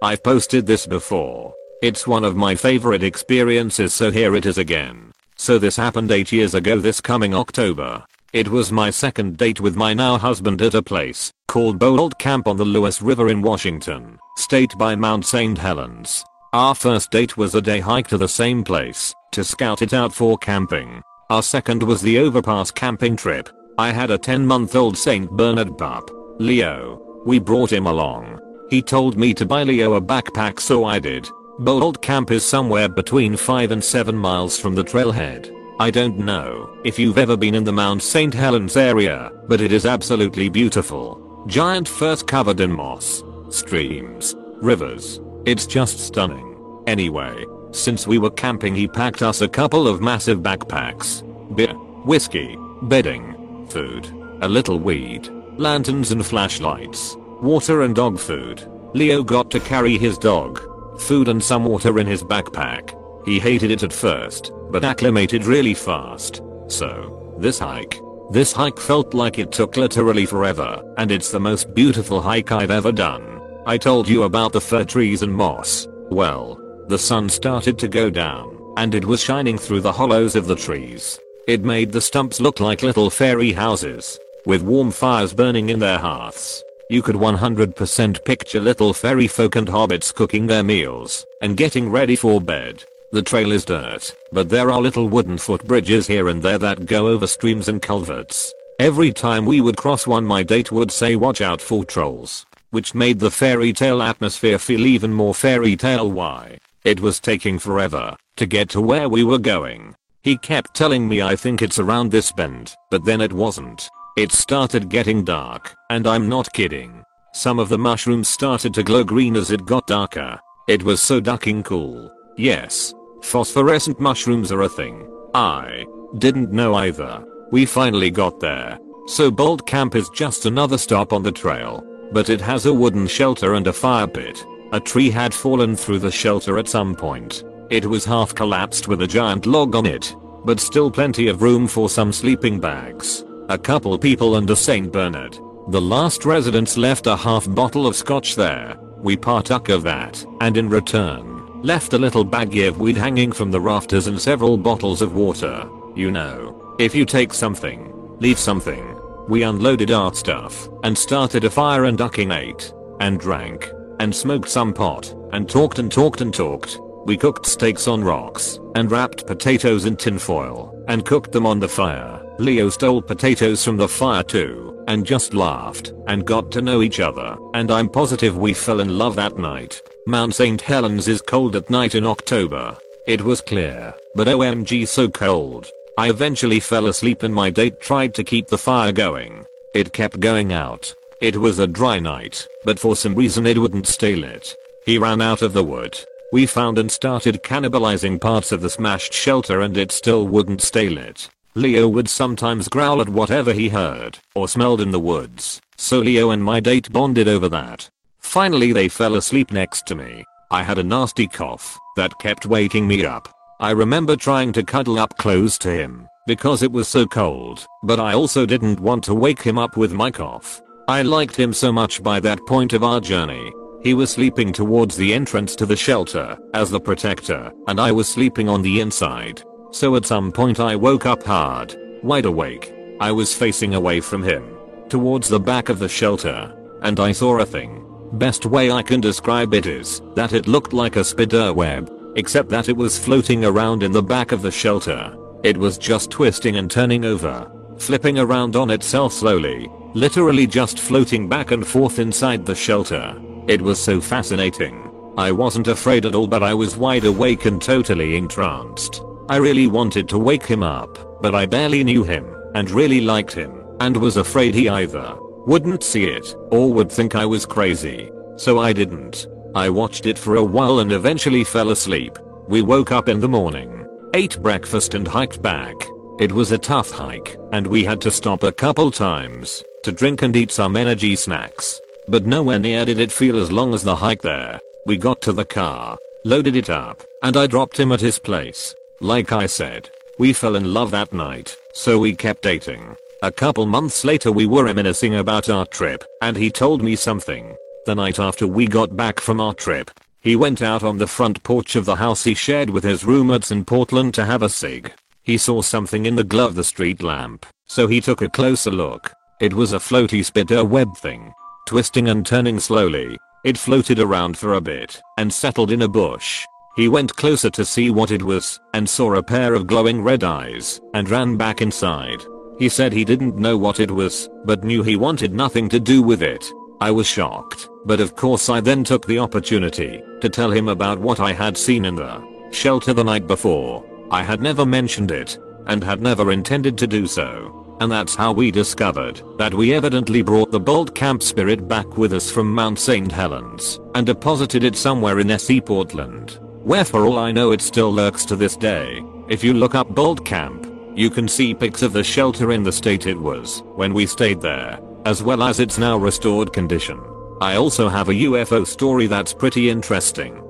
I've posted this before. It's one of my favorite experiences so here it is again. So this happened 8 years ago this coming October. It was my second date with my now husband at a place called Bolt Camp on the Lewis River in Washington, state by Mount St. Helens. Our first date was a day hike to the same place to scout it out for camping. Our second was the overpass camping trip. I had a 10 month old St. Bernard pup, Leo. We brought him along. He told me to buy Leo a backpack so I did. Bolt Camp is somewhere between 5 and 7 miles from the trailhead. I don't know if you've ever been in the Mount St. Helens area, but it is absolutely beautiful. Giant firs covered in moss, streams, rivers, it's just stunning. Anyway, since we were camping he packed us a couple of massive backpacks. Beer, whiskey, bedding, food, a little weed, lanterns and flashlights, water and dog food. Leo got to carry his dog, food and some water in his backpack. He hated it at first, but acclimated really fast. So, this hike. This hike felt like it took literally forever, and it's the most beautiful hike I've ever done. I told you about the fir trees and moss. Well, the sun started to go down, and it was shining through the hollows of the trees. It made the stumps look like little fairy houses, with warm fires burning in their hearths. You could 100% picture little fairy folk and hobbits cooking their meals and getting ready for bed. The trail is dirt, but there are little wooden footbridges here and there that go over streams and culverts. Every time we would cross one my date would say watch out for trolls which made the fairy tale atmosphere feel even more fairy tale why. It was taking forever to get to where we were going. He kept telling me I think it's around this bend, but then it wasn't. It started getting dark, and I'm not kidding. Some of the mushrooms started to glow green as it got darker. It was so ducking cool. Yes. Phosphorescent mushrooms are a thing. I didn't know either. We finally got there. So Bolt Camp is just another stop on the trail. But it has a wooden shelter and a fire pit. A tree had fallen through the shelter at some point. It was half collapsed with a giant log on it. But still plenty of room for some sleeping bags. A couple people and a St. Bernard. The last residents left a half bottle of scotch there. We partook of that, and in return, left a little baggie of weed hanging from the rafters and several bottles of water. You know, if you take something, leave something. We unloaded our stuff, and started a fire and ducking ate, and drank, and smoked some pot, and talked and talked and talked. We cooked steaks on rocks, and wrapped potatoes in tinfoil, and cooked them on the fire. Leo stole potatoes from the fire too and just laughed and got to know each other and I'm positive we fell in love that night. Mount St. Helens is cold at night in October. It was clear, but OMG so cold. I eventually fell asleep and my date tried to keep the fire going. It kept going out. It was a dry night, but for some reason it wouldn't stay lit. He ran out of the wood. We found and started cannibalizing parts of the smashed shelter and it still wouldn't stay lit. Leo would sometimes growl at whatever he heard or smelled in the woods, so Leo and my date bonded over that. Finally they fell asleep next to me. I had a nasty cough that kept waking me up. I remember trying to cuddle up close to him because it was so cold, but I also didn't want to wake him up with my cough. I liked him so much by that point of our journey. He was sleeping towards the entrance to the shelter as the protector and I was sleeping on the inside. So at some point I woke up hard, wide awake. I was facing away from him, towards the back of the shelter, and I saw a thing. Best way I can describe it is that it looked like a spider web, except that it was floating around in the back of the shelter. It was just twisting and turning over, flipping around on itself slowly, literally just floating back and forth inside the shelter. It was so fascinating. I wasn't afraid at all but I was wide awake and totally entranced. I really wanted to wake him up, but I barely knew him, and really liked him, and was afraid he either wouldn't see it, or would think I was crazy. So I didn't. I watched it for a while and eventually fell asleep. We woke up in the morning, ate breakfast and hiked back. It was a tough hike, and we had to stop a couple times to drink and eat some energy snacks. But nowhere near did it feel as long as the hike there. We got to the car, loaded it up, and I dropped him at his place. Like I said, we fell in love that night, so we kept dating. A couple months later we were reminiscing about our trip, and he told me something. The night after we got back from our trip, he went out on the front porch of the house he shared with his roommates in Portland to have a cig. He saw something in the glow of the street lamp, so he took a closer look. It was a floaty spider web thing. Twisting and turning slowly, it floated around for a bit and settled in a bush. He went closer to see what it was and saw a pair of glowing red eyes and ran back inside. He said he didn't know what it was, but knew he wanted nothing to do with it. I was shocked, but of course I then took the opportunity to tell him about what I had seen in the shelter the night before. I had never mentioned it and had never intended to do so. And that's how we discovered that we evidently brought the Bolt Camp spirit back with us from Mount St. Helens and deposited it somewhere in SE Portland where for all I know it still lurks to this day. If you look up Bolt Camp, you can see pics of the shelter in the state it was when we stayed there, as well as its now restored condition. I also have a UFO story that's pretty interesting.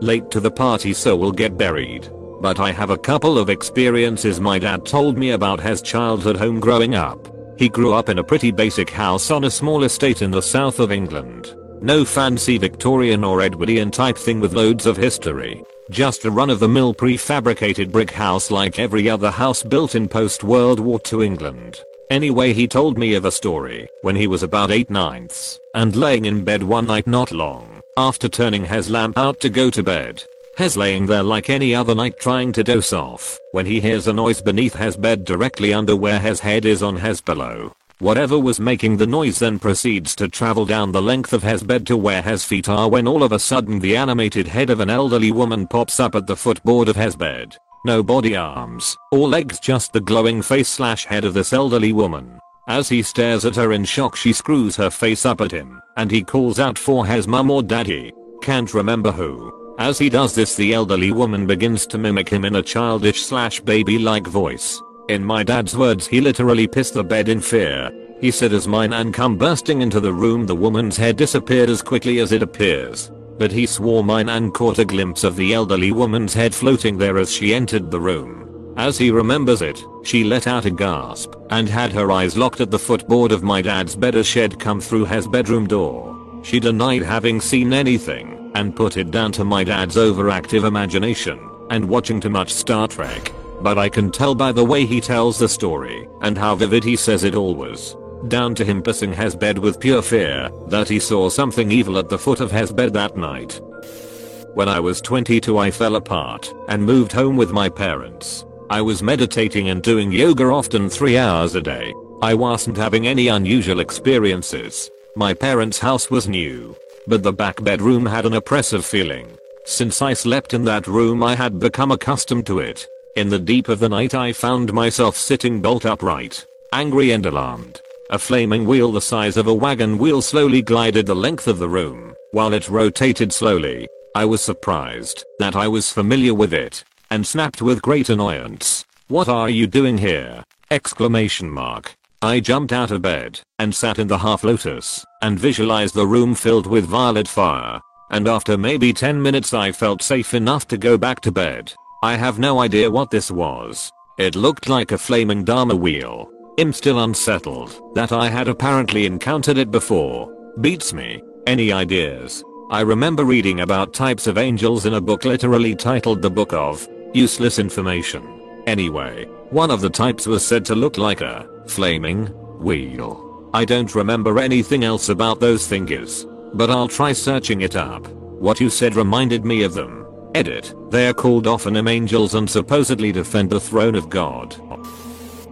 Late to the party so we'll get buried. But I have a couple of experiences my dad told me about his childhood home growing up. He grew up in a pretty basic house on a small estate in the south of England. No fancy Victorian or Edwardian type thing with loads of history. Just a run-of-the-mill prefabricated brick house like every other house built in post-World War II England. Anyway he told me of a story when he was about 8 ninths and laying in bed one night not long after turning his lamp out to go to bed. Hes laying there like any other night trying to doze off when he hears a noise beneath his bed directly under where his head is on his pillow. Whatever was making the noise then proceeds to travel down the length of his bed to where his feet are when all of a sudden the animated head of an elderly woman pops up at the footboard of his bed. No body arms or legs just the glowing face slash head of this elderly woman. As he stares at her in shock she screws her face up at him and he calls out for his mum or daddy. Can't remember who. As he does this the elderly woman begins to mimic him in a childish slash baby like voice. In my dad's words he literally pissed the bed in fear. He said as mine and come bursting into the room the woman's head disappeared as quickly as it appears. But he swore mine and caught a glimpse of the elderly woman's head floating there as she entered the room. As he remembers it, she let out a gasp and had her eyes locked at the footboard of my dad's bed as she'd come through his bedroom door. She denied having seen anything and put it down to my dad's overactive imagination and watching too much Star Trek. But I can tell by the way he tells the story and how vivid he says it all was. Down to him pissing his bed with pure fear that he saw something evil at the foot of his bed that night. When I was 22 I fell apart and moved home with my parents. I was meditating and doing yoga often 3 hours a day. I wasn't having any unusual experiences. My parents' house was new. But the back bedroom had an oppressive feeling. Since I slept in that room I had become accustomed to it. In the deep of the night I found myself sitting bolt upright, angry and alarmed. A flaming wheel the size of a wagon wheel slowly glided the length of the room, while it rotated slowly. I was surprised that I was familiar with it and snapped with great annoyance. What are you doing here? Exclamation mark. I jumped out of bed and sat in the half lotus and visualized the room filled with violet fire. And after maybe 10 minutes I felt safe enough to go back to bed. I have no idea what this was. It looked like a flaming Dharma wheel. I'm still unsettled that I had apparently encountered it before. Beats me. Any ideas? I remember reading about types of angels in a book literally titled The Book of Useless information. Anyway, one of the types was said to look like a flaming wheel. I don't remember anything else about those thingers, but I'll try searching it up. What you said reminded me of them. Edit. They are called Ophanim angels and supposedly defend the throne of God.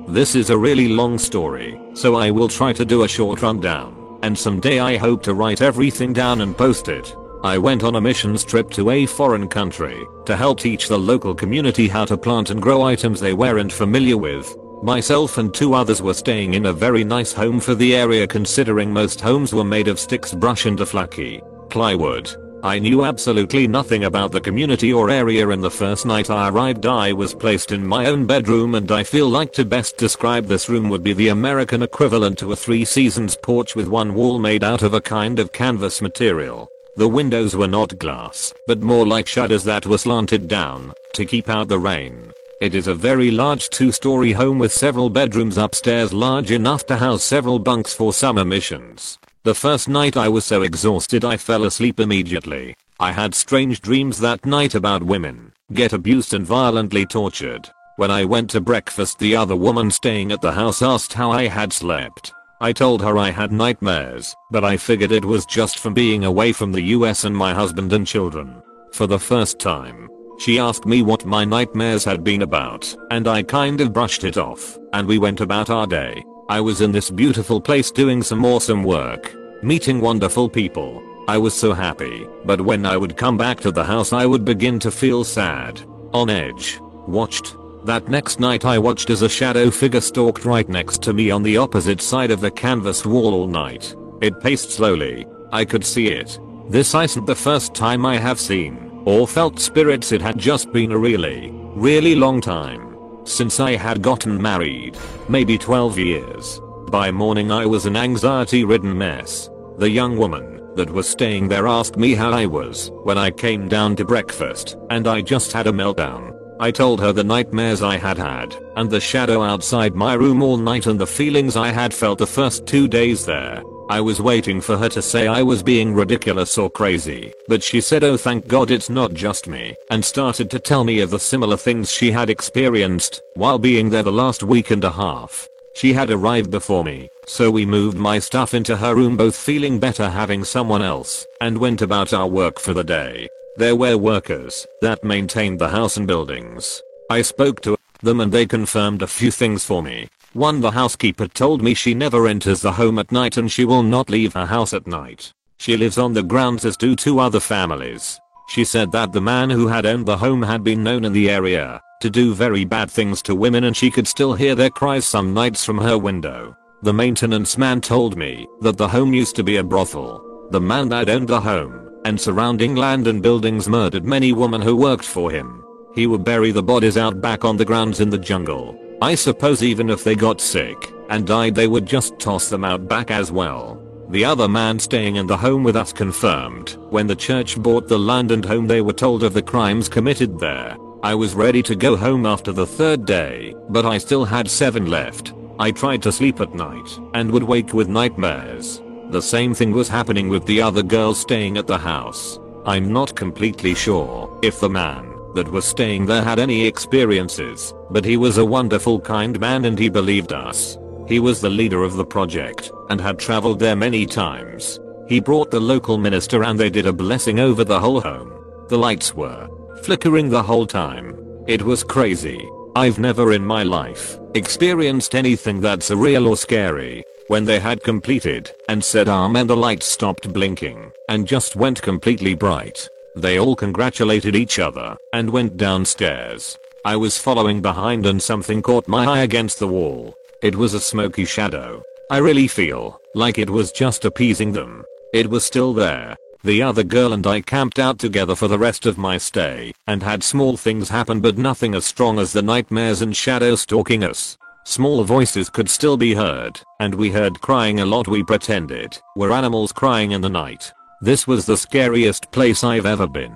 This is a really long story, so I will try to do a short rundown, and someday I hope to write everything down and post it. I went on a missions trip to a foreign country to help teach the local community how to plant and grow items they weren't familiar with. Myself and two others were staying in a very nice home for the area considering most homes were made of sticks brush and a flaky plywood. I knew absolutely nothing about the community or area and the first night I arrived I was placed in my own bedroom and I feel like to best describe this room would be the American equivalent to a three seasons porch with one wall made out of a kind of canvas material. The windows were not glass, but more like shutters that were slanted down to keep out the rain. It is a very large two-story home with several bedrooms upstairs large enough to house several bunks for summer missions. The first night I was so exhausted I fell asleep immediately. I had strange dreams that night about women, get abused and violently tortured. When I went to breakfast the other woman staying at the house asked how I had slept. I told her I had nightmares, but I figured it was just from being away from the US and my husband and children. For the first time, she asked me what my nightmares had been about, and I kind of brushed it off, and we went about our day. I was in this beautiful place doing some awesome work, meeting wonderful people. I was so happy, but when I would come back to the house I would begin to feel sad, on edge, watched, that next night I watched as a shadow figure stalked right next to me on the opposite side of the canvas wall all night. It paced slowly. I could see it. This isn't the first time I have seen or felt spirits it had just been a really, really long time since I had gotten married. Maybe 12 years. By morning I was an anxiety ridden mess. The young woman that was staying there asked me how I was when I came down to breakfast and I just had a meltdown. I told her the nightmares I had had, and the shadow outside my room all night and the feelings I had felt the first two days there. I was waiting for her to say I was being ridiculous or crazy, but she said oh thank god it's not just me, and started to tell me of the similar things she had experienced while being there the last week and a half. She had arrived before me, so we moved my stuff into her room both feeling better having someone else, and went about our work for the day. There were workers that maintained the house and buildings. I spoke to them and they confirmed a few things for me. One the housekeeper told me she never enters the home at night and she will not leave her house at night. She lives on the grounds as do two other families. She said that the man who had owned the home had been known in the area to do very bad things to women and she could still hear their cries some nights from her window. The maintenance man told me that the home used to be a brothel. The man that owned the home and surrounding land and buildings murdered many women who worked for him. He would bury the bodies out back on the grounds in the jungle. I suppose even if they got sick and died they would just toss them out back as well. The other man staying in the home with us confirmed when the church bought the land and home they were told of the crimes committed there. I was ready to go home after the third day, but I still had 7 left. I tried to sleep at night and would wake with nightmares. The same thing was happening with the other girls staying at the house. I'm not completely sure if the man that was staying there had any experiences, but he was a wonderful kind man and he believed us. He was the leader of the project and had traveled there many times. He brought the local minister and they did a blessing over the whole home. The lights were flickering the whole time. It was crazy. I've never in my life experienced anything that surreal or scary. When they had completed and said amen the lights stopped blinking and just went completely bright. They all congratulated each other and went downstairs. I was following behind and something caught my eye against the wall. It was a smoky shadow. I really feel like it was just appeasing them. It was still there, the other girl and I camped out together for the rest of my stay and had small things happen but nothing as strong as the nightmares and shadows stalking us. Small voices could still be heard, and we heard crying a lot we pretended were animals crying in the night. This was the scariest place I've ever been.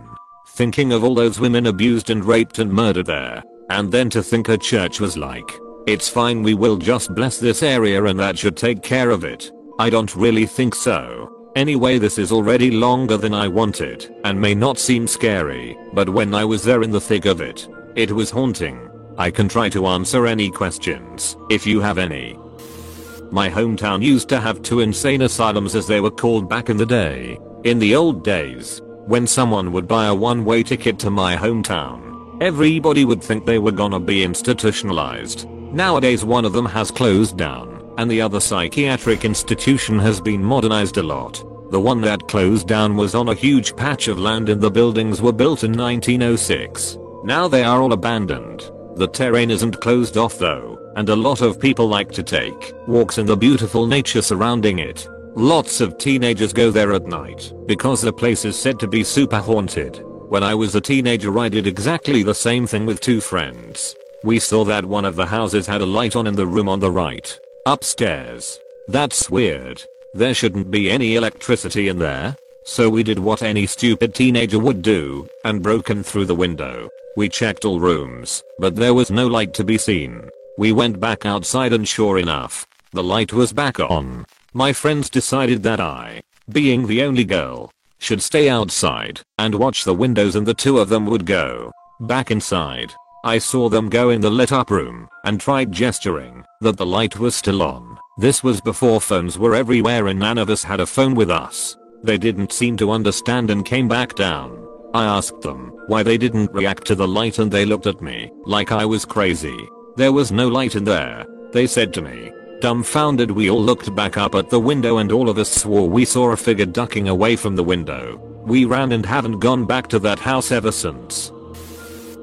Thinking of all those women abused and raped and murdered there, and then to think a church was like, it's fine we will just bless this area and that should take care of it. I don't really think so. Anyway this is already longer than I wanted and may not seem scary, but when I was there in the thick of it, it was haunting. I can try to answer any questions if you have any. My hometown used to have two insane asylums as they were called back in the day. In the old days, when someone would buy a one-way ticket to my hometown, everybody would think they were gonna be institutionalized. Nowadays one of them has closed down and the other psychiatric institution has been modernized a lot. The one that closed down was on a huge patch of land and the buildings were built in 1906. Now they are all abandoned. The terrain isn't closed off though, and a lot of people like to take walks in the beautiful nature surrounding it. Lots of teenagers go there at night because the place is said to be super haunted. When I was a teenager I did exactly the same thing with two friends. We saw that one of the houses had a light on in the room on the right, Upstairs. That's weird. There shouldn't be any electricity in there. So we did what any stupid teenager would do, and broken through the window. We checked all rooms, but there was no light to be seen. We went back outside and sure enough, the light was back on. My friends decided that I, being the only girl, should stay outside and watch the windows and the two of them would go back inside. I saw them go in the lit up room and tried gesturing that the light was still on. This was before phones were everywhere and none of us had a phone with us. They didn't seem to understand and came back down. I asked them why they didn't react to the light and they looked at me like I was crazy. There was no light in there. They said to me. Dumbfounded we all looked back up at the window and all of us swore we saw a figure ducking away from the window. We ran and haven't gone back to that house ever since.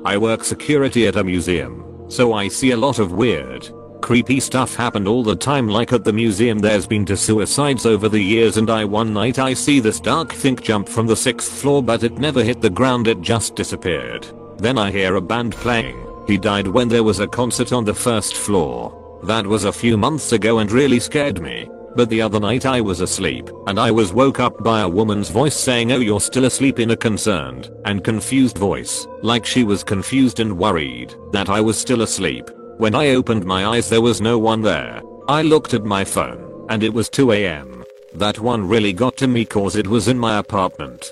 I work security at a museum, so I see a lot of weird, creepy stuff happened all the time like at the museum there's been two suicides over the years and I one night I see this dark thing jump from the 6th floor but it never hit the ground it just disappeared. Then I hear a band playing. He died when there was a concert on the first floor. That was a few months ago and really scared me. But the other night I was asleep, and I was woke up by a woman's voice saying oh you're still asleep in a concerned and confused voice, like she was confused and worried that I was still asleep. When I opened my eyes there was no one there. I looked at my phone, and it was 2am. That one really got to me cause it was in my apartment.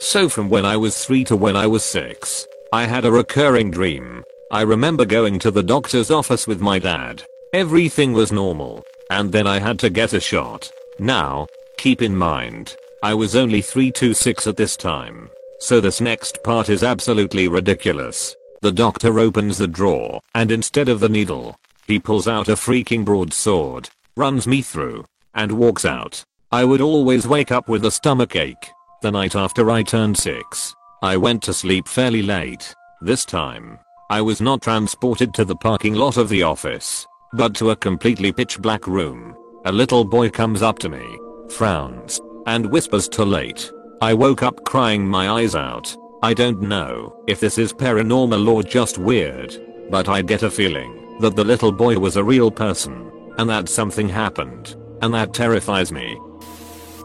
So from when I was 3 to when I was 6, I had a recurring dream. I remember going to the doctor's office with my dad. Everything was normal, and then I had to get a shot. Now, keep in mind, I was only 326 at this time. So this next part is absolutely ridiculous. The doctor opens the drawer, and instead of the needle, he pulls out a freaking broadsword, runs me through, and walks out. I would always wake up with a stomach ache. The night after I turned 6, I went to sleep fairly late. This time, I was not transported to the parking lot of the office, but to a completely pitch black room. A little boy comes up to me, frowns, and whispers too late. I woke up crying my eyes out. I don't know if this is paranormal or just weird, but I get a feeling that the little boy was a real person and that something happened and that terrifies me.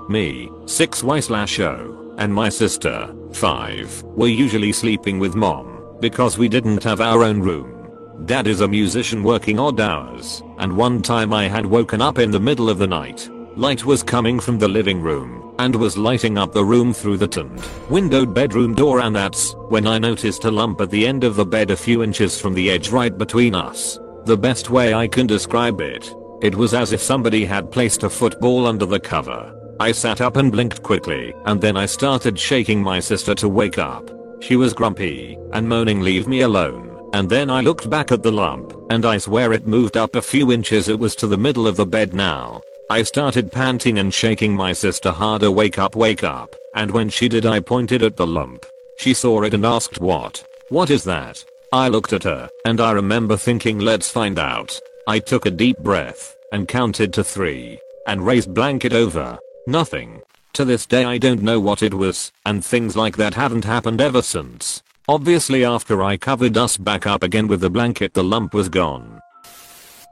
Me, 6Y slash O, and my sister, 5, were usually sleeping with mom because we didn't have our own room. Dad is a musician working odd hours, and one time I had woken up in the middle of the night Light was coming from the living room and was lighting up the room through the turned windowed bedroom door and that's when I noticed a lump at the end of the bed a few inches from the edge right between us. The best way I can describe it. It was as if somebody had placed a football under the cover. I sat up and blinked quickly and then I started shaking my sister to wake up. She was grumpy and moaning leave me alone. And then I looked back at the lump, and I swear it moved up a few inches it was to the middle of the bed now. I started panting and shaking my sister harder wake up wake up, and when she did I pointed at the lump. She saw it and asked what? What is that? I looked at her, and I remember thinking let's find out. I took a deep breath, and counted to three, and raised blanket over. Nothing. To this day I don't know what it was, and things like that haven't happened ever since. Obviously after I covered us back up again with the blanket the lump was gone.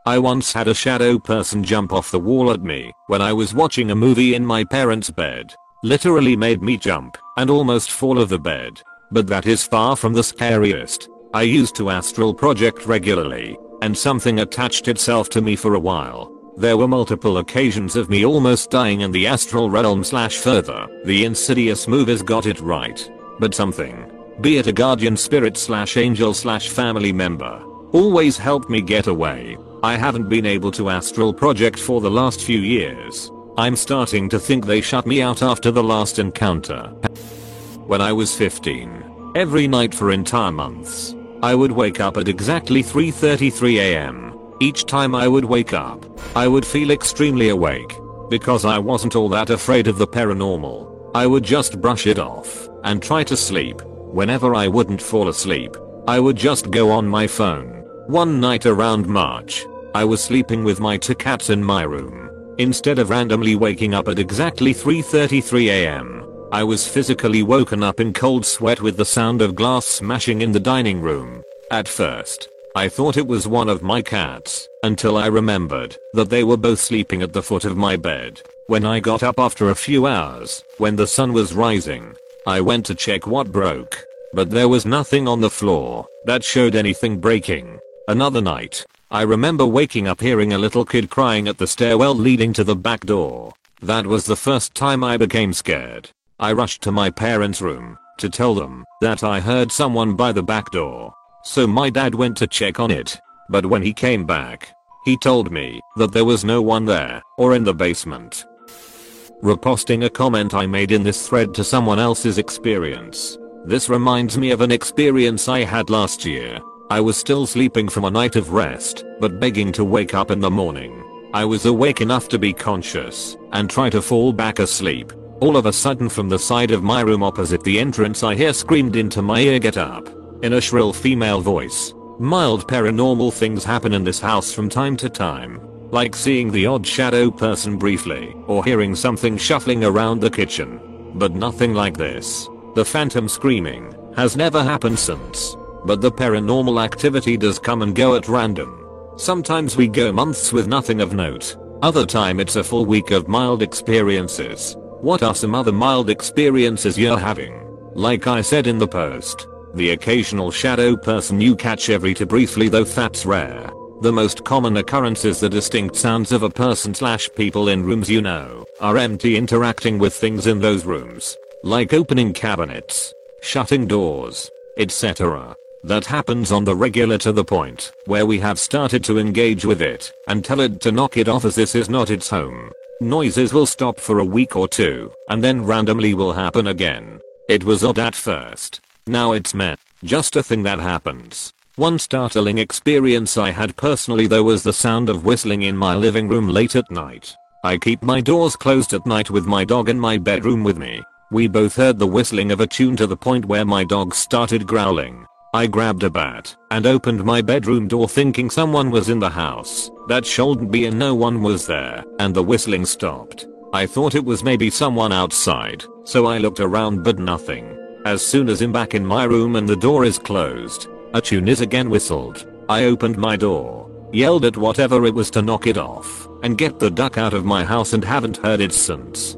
I once had a shadow person jump off the wall at me when I was watching a movie in my parents' bed. Literally made me jump and almost fall of the bed. But that is far from the scariest. I used to astral project regularly and something attached itself to me for a while. There were multiple occasions of me almost dying in the astral realm slash further. The insidious movies got it right. But something, be it a guardian spirit slash angel slash family member, always helped me get away. I haven't been able to astral project for the last few years. I'm starting to think they shut me out after the last encounter. When I was 15, every night for entire months, I would wake up at exactly 3.33am. Each time I would wake up, I would feel extremely awake. Because I wasn't all that afraid of the paranormal, I would just brush it off and try to sleep. Whenever I wouldn't fall asleep, I would just go on my phone one night around March, I was sleeping with my two cats in my room. Instead of randomly waking up at exactly 3.33am, I was physically woken up in cold sweat with the sound of glass smashing in the dining room. At first, I thought it was one of my cats, until I remembered that they were both sleeping at the foot of my bed. When I got up after a few hours, when the sun was rising, I went to check what broke, but there was nothing on the floor that showed anything breaking. Another night, I remember waking up hearing a little kid crying at the stairwell leading to the back door. That was the first time I became scared. I rushed to my parents' room to tell them that I heard someone by the back door. So my dad went to check on it. But when he came back, he told me that there was no one there or in the basement. Reposting a comment I made in this thread to someone else's experience. This reminds me of an experience I had last year I was still sleeping from a night of rest, but begging to wake up in the morning. I was awake enough to be conscious and try to fall back asleep. All of a sudden from the side of my room opposite the entrance I hear screamed into my ear get up. In a shrill female voice. Mild paranormal things happen in this house from time to time. Like seeing the odd shadow person briefly or hearing something shuffling around the kitchen. But nothing like this. The phantom screaming has never happened since. But the paranormal activity does come and go at random. Sometimes we go months with nothing of note. Other time it's a full week of mild experiences. What are some other mild experiences you're having? Like I said in the post, the occasional shadow person you catch every to briefly though that's rare. The most common occurrence is the distinct sounds of a person slash people in rooms you know are empty interacting with things in those rooms. Like opening cabinets, shutting doors, etc. That happens on the regular to the point where we have started to engage with it and tell it to knock it off as this is not its home. Noises will stop for a week or two and then randomly will happen again. It was odd at first. Now it's meh. Just a thing that happens. One startling experience I had personally though was the sound of whistling in my living room late at night. I keep my doors closed at night with my dog in my bedroom with me. We both heard the whistling of a tune to the point where my dog started growling. I grabbed a bat and opened my bedroom door thinking someone was in the house that shouldn't be and no one was there and the whistling stopped. I thought it was maybe someone outside, so I looked around but nothing. As soon as I'm back in my room and the door is closed, a tune is again whistled. I opened my door, yelled at whatever it was to knock it off, and get the duck out of my house and haven't heard it since.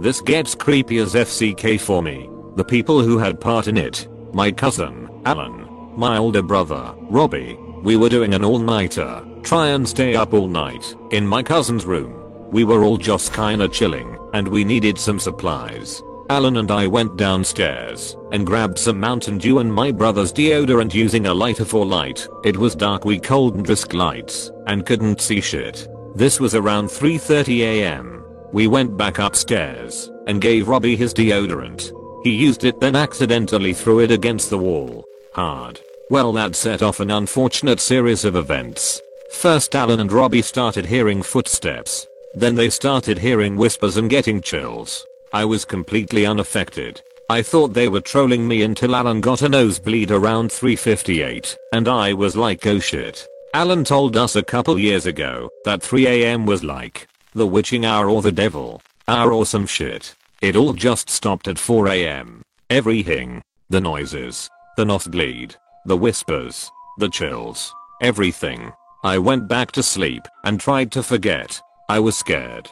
This gets creepy as FCK for me. The people who had part in it, my cousin, Alan, my older brother, Robbie, we were doing an all-nighter, try and stay up all night, in my cousin's room. We were all just kinda chilling, and we needed some supplies. Alan and I went downstairs and grabbed some Mountain Dew and my brother's deodorant using a lighter for light. It was dark we couldn't risk lights and couldn't see shit. This was around 3.30am. We went back upstairs and gave Robbie his deodorant. He used it then accidentally threw it against the wall. Hard. Well that set off an unfortunate series of events. First Alan and Robbie started hearing footsteps. Then they started hearing whispers and getting chills. I was completely unaffected. I thought they were trolling me until Alan got a nosebleed around 358 and I was like oh shit. Alan told us a couple years ago that 3am was like the witching hour or the devil hour or some shit. It all just stopped at 4am. Everything. The noises. The nosebleed. The whispers. The chills. Everything. I went back to sleep and tried to forget. I was scared.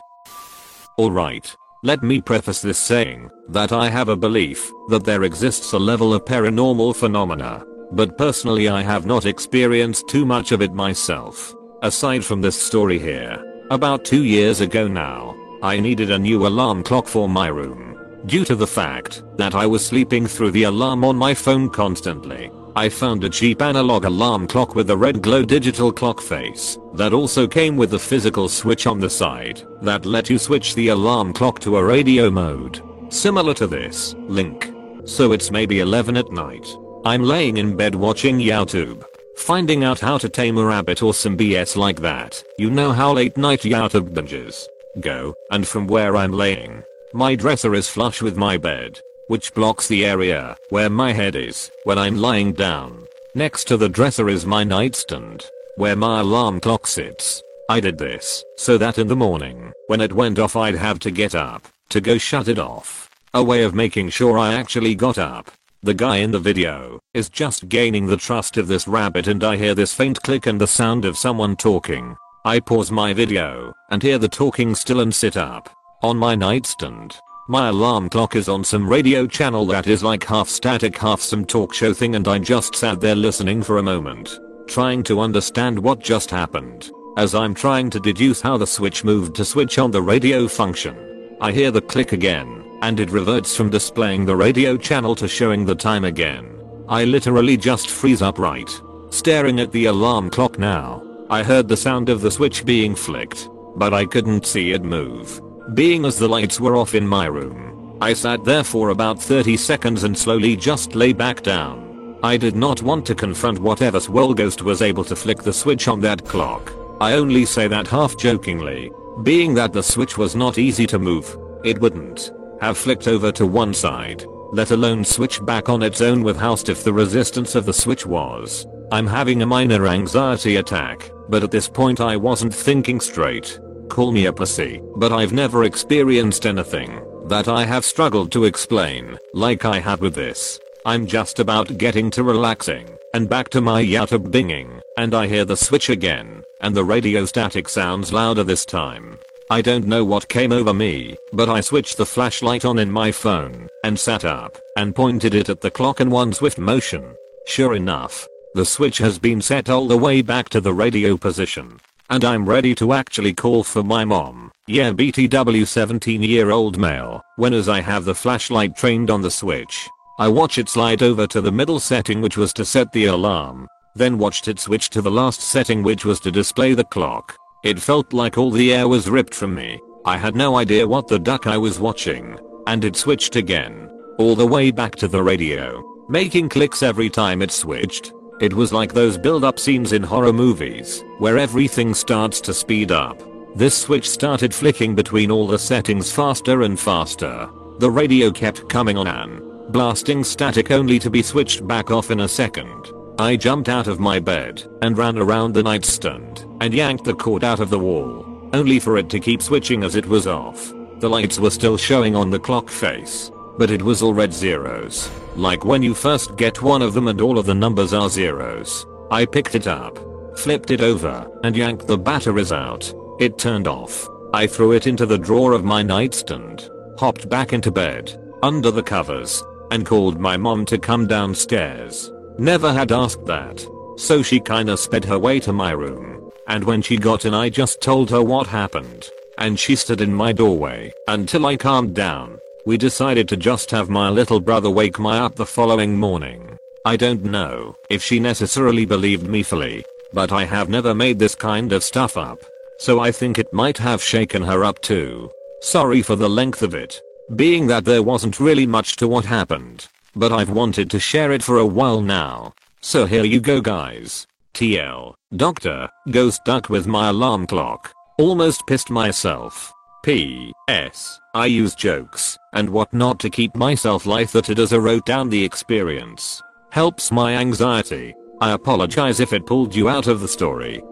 Alright. Let me preface this saying that I have a belief that there exists a level of paranormal phenomena, but personally I have not experienced too much of it myself. Aside from this story here, about 2 years ago now, I needed a new alarm clock for my room. Due to the fact that I was sleeping through the alarm on my phone constantly, I found a cheap analog alarm clock with a red glow digital clock face that also came with a physical switch on the side that let you switch the alarm clock to a radio mode. Similar to this, link. So it's maybe 11 at night. I'm laying in bed watching YouTube. Finding out how to tame a rabbit or some BS like that. You know how late night YouTube binges go, and from where I'm laying, my dresser is flush with my bed which blocks the area where my head is when I'm lying down. Next to the dresser is my nightstand, where my alarm clock sits. I did this so that in the morning, when it went off I'd have to get up to go shut it off. A way of making sure I actually got up. The guy in the video is just gaining the trust of this rabbit and I hear this faint click and the sound of someone talking. I pause my video and hear the talking still and sit up on my nightstand my alarm clock is on some radio channel that is like half static half some talk show thing and I just sat there listening for a moment. Trying to understand what just happened. As I'm trying to deduce how the switch moved to switch on the radio function. I hear the click again, and it reverts from displaying the radio channel to showing the time again. I literally just freeze upright. Staring at the alarm clock now. I heard the sound of the switch being flicked, but I couldn't see it move. Being as the lights were off in my room, I sat there for about 30 seconds and slowly just lay back down. I did not want to confront whatever swell ghost was able to flick the switch on that clock. I only say that half jokingly. Being that the switch was not easy to move, it wouldn't have flicked over to one side, let alone switch back on its own with how stiff the resistance of the switch was. I'm having a minor anxiety attack, but at this point I wasn't thinking straight call me a pussy, but I've never experienced anything that I have struggled to explain like I had with this. I'm just about getting to relaxing and back to my YouTube binging and I hear the switch again and the radio static sounds louder this time. I don't know what came over me, but I switched the flashlight on in my phone and sat up and pointed it at the clock in one swift motion. Sure enough, the switch has been set all the way back to the radio position and I'm ready to actually call for my mom. Yeah BTW 17 year old male. When as I have the flashlight trained on the switch. I watch it slide over to the middle setting which was to set the alarm. Then watched it switch to the last setting which was to display the clock. It felt like all the air was ripped from me. I had no idea what the duck I was watching. And it switched again. All the way back to the radio. Making clicks every time it switched. It was like those build-up scenes in horror movies, where everything starts to speed up. This switch started flicking between all the settings faster and faster. The radio kept coming on and blasting static only to be switched back off in a second. I jumped out of my bed and ran around the nightstand and yanked the cord out of the wall, only for it to keep switching as it was off. The lights were still showing on the clock face, but it was all red zeros, like when you first get one of them and all of the numbers are zeros. I picked it up, flipped it over, and yanked the batteries out. It turned off. I threw it into the drawer of my nightstand, hopped back into bed, under the covers, and called my mom to come downstairs. Never had asked that. So she kinda sped her way to my room. And when she got in I just told her what happened. And she stood in my doorway until I calmed down. We decided to just have my little brother wake my up the following morning. I don't know if she necessarily believed me fully, but I have never made this kind of stuff up. So I think it might have shaken her up too. Sorry for the length of it, being that there wasn't really much to what happened, but I've wanted to share it for a while now. So here you go guys. TL, doctor, go stuck with my alarm clock. Almost pissed myself. P.S. I use jokes and whatnot to keep myself lighthearted as I wrote down the experience. Helps my anxiety. I apologize if it pulled you out of the story.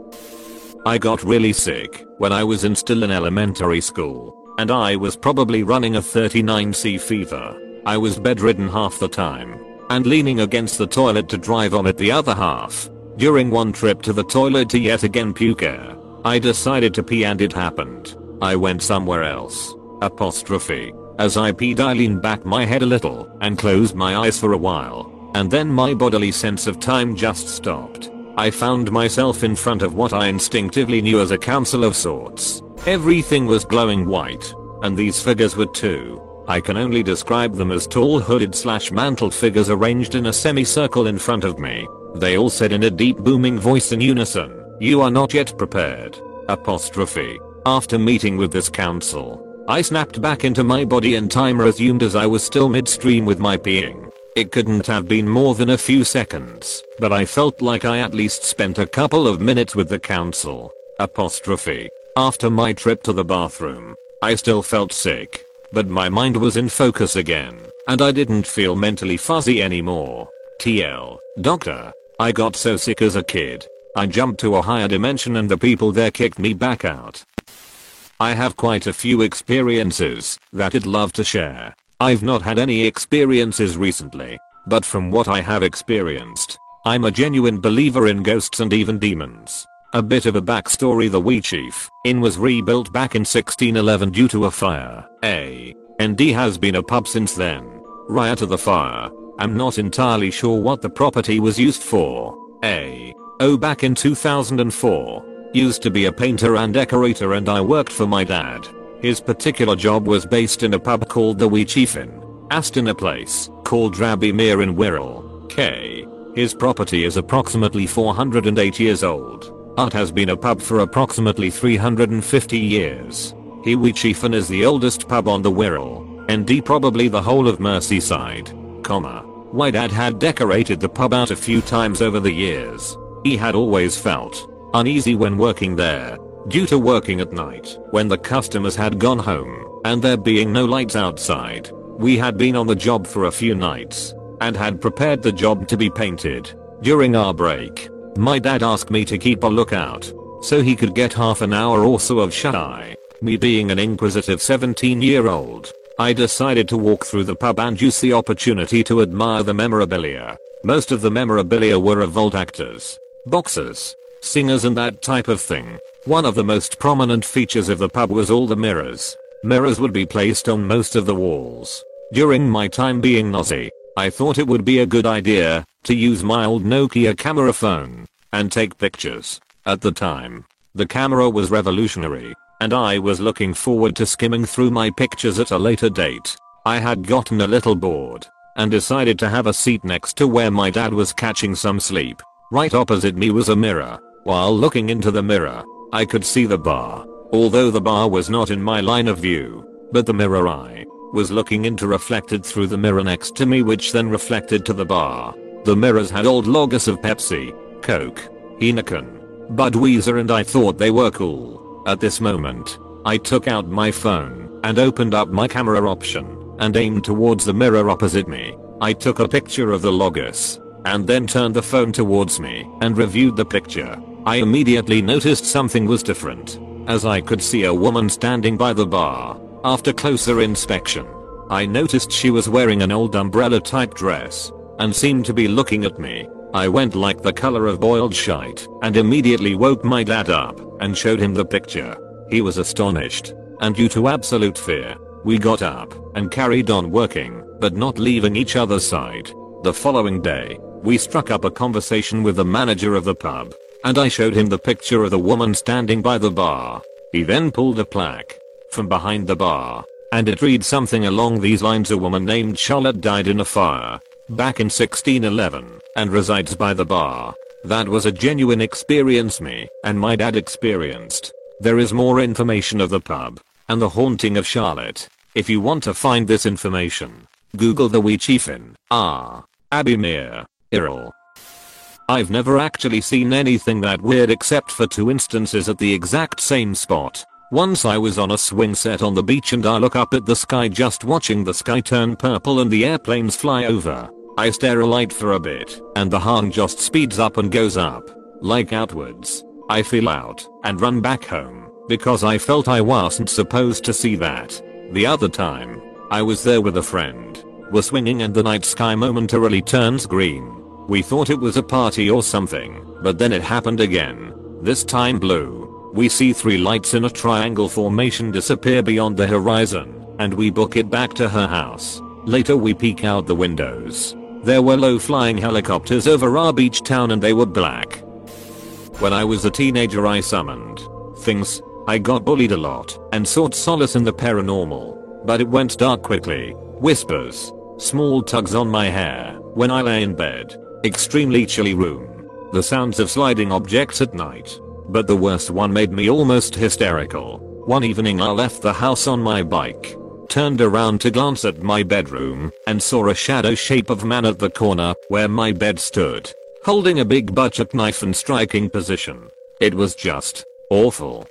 I got really sick when I was in still in elementary school, and I was probably running a 39C fever. I was bedridden half the time, and leaning against the toilet to dry it the other half. During one trip to the toilet to yet again puke air, I decided to pee and it happened. I went somewhere else. Apostrophe. As I peed I leaned back my head a little and closed my eyes for a while, and then my bodily sense of time just stopped. I found myself in front of what I instinctively knew as a council of sorts. Everything was glowing white, and these figures were too. I can only describe them as tall hooded slash mantled figures arranged in a semicircle in front of me. They all said in a deep booming voice in unison, you are not yet prepared. Apostrophe. After meeting with this council, I snapped back into my body and time resumed as I was still midstream with my peeing. It couldn't have been more than a few seconds, but I felt like I at least spent a couple of minutes with the council. Apostrophe. After my trip to the bathroom, I still felt sick, but my mind was in focus again, and I didn't feel mentally fuzzy anymore. TL. Doctor. I got so sick as a kid. I jumped to a higher dimension and the people there kicked me back out. I have quite a few experiences that I'd love to share. I've not had any experiences recently, but from what I have experienced, I'm a genuine believer in ghosts and even demons. A bit of a backstory the Wheatsheaf Inn was rebuilt back in 1611 due to a fire. A. and D has been a pub since then. Prior to the fire, I'm not entirely sure what the property was used for. A. Oh back in 2004. Used to be a painter and decorator and I worked for my dad. His particular job was based in a pub called the Wheatsheaf Inn, Aston a place called Raby Mere in Wirral, K. His property is approximately 408 years old. Art has been a pub for approximately 350 years. He Wheatsheaf Inn is the oldest pub on the Wirral, and probably the whole of Merseyside, comma. My dad had decorated the pub out a few times over the years. He had always felt uneasy when working there Due to working at night, when the customers had gone home, and there being no lights outside, we had been on the job for a few nights, and had prepared the job to be painted. During our break, my dad asked me to keep a lookout, so he could get half an hour or so of shut eye. Me being an inquisitive 17 year old, I decided to walk through the pub and use the opportunity to admire the memorabilia. Most of the memorabilia were of vault actors, boxers, singers and that type of thing. One of the most prominent features of the pub was all the mirrors. Mirrors would be placed on most of the walls. During my time being nosy, I thought it would be a good idea to use my old Nokia camera phone and take pictures. At the time, the camera was revolutionary, and I was looking forward to skimming through my pictures at a later date. I had gotten a little bored and decided to have a seat next to where my dad was catching some sleep. Right opposite me was a mirror. While looking into the mirror, I could see the bar, although the bar was not in my line of view, but the mirror I was looking into reflected through the mirror next to me which then reflected to the bar. The mirrors had old logos of Pepsi, Coke, Heineken, Budweiser and I thought they were cool. At this moment, I took out my phone and opened up my camera option and aimed towards the mirror opposite me. I took a picture of the logos and then turned the phone towards me and reviewed the picture. I immediately noticed something was different as I could see a woman standing by the bar. After closer inspection, I noticed she was wearing an old umbrella type dress and seemed to be looking at me. I went like the color of boiled shite and immediately woke my dad up and showed him the picture. He was astonished and due to absolute fear, we got up and carried on working, but not leaving each other's side. The following day, we struck up a conversation with the manager of the pub, and I showed him the picture of the woman standing by the bar. He then pulled a plaque from behind the bar, and it read something along these lines a woman named Charlotte died in a fire back in 1611 and resides by the bar. That was a genuine experience me and my dad experienced. There is more information of the pub and the haunting of Charlotte. If you want to find this information, Google the Wheatsheaf Inn, ah, Abbey Mere, Wirral. I've never actually seen anything that weird except for two instances at the exact same spot. Once I was on a swing set on the beach and I look up at the sky just watching the sky turn purple and the airplanes fly over. I stare a light for a bit and the hang just speeds up and goes up, like outwards. I feel out and run back home because I felt I wasn't supposed to see that. The other time, I was there with a friend. We're swinging and the night sky momentarily turns green. We thought it was a party or something, but then it happened again. This time blue. We see three lights in a triangle formation disappear beyond the horizon, and we book it back to her house. Later we peek out the windows. There were low flying helicopters over our beach town and they were black. When I was a teenager I summoned things I got bullied a lot and sought solace in the paranormal, but it went dark quickly. Whispers, small tugs on my hair when I lay in bed, extremely chilly room, the sounds of sliding objects at night. But the worst one made me almost hysterical. One evening I left the house on my bike, turned around to glance at my bedroom, and saw a shadow shape of man at the corner where my bed stood, holding a big butcher knife in striking position. It was just awful.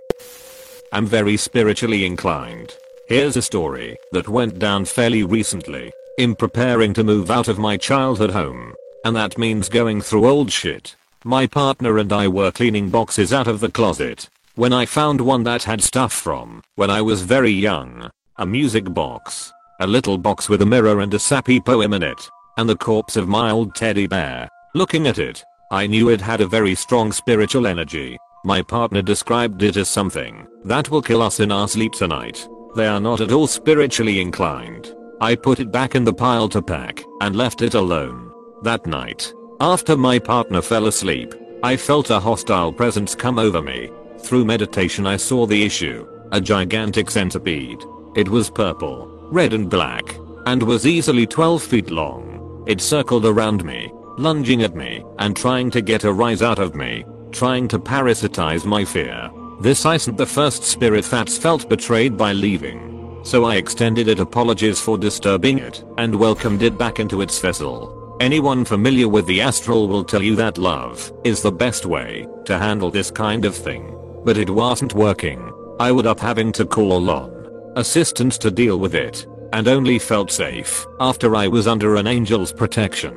I'm very spiritually inclined. Here's a story that went down fairly recently. In preparing to move out of my childhood home. And that means going through old shit. My partner and I were cleaning boxes out of the closet. When I found one that had stuff from when I was very young. A music box. A little box with a mirror and a sappy poem in it. And the corpse of my old teddy bear. Looking at it, I knew it had a very strong spiritual energy. My partner described it as something that will kill us in our sleep tonight. They are not at all spiritually inclined. I put it back in the pile to pack and left it alone. That night, after my partner fell asleep, I felt a hostile presence come over me. Through meditation I saw the issue, a gigantic centipede. It was purple, red and black, and was easily 12 feet long. It circled around me, lunging at me and trying to get a rise out of me trying to parasitize my fear. This isn't the first spirit that's felt betrayed by leaving. So I extended it apologies for disturbing it and welcomed it back into its vessel. Anyone familiar with the astral will tell you that love is the best way to handle this kind of thing. But it wasn't working. I would up having to call on assistants to deal with it and only felt safe after I was under an angel's protection.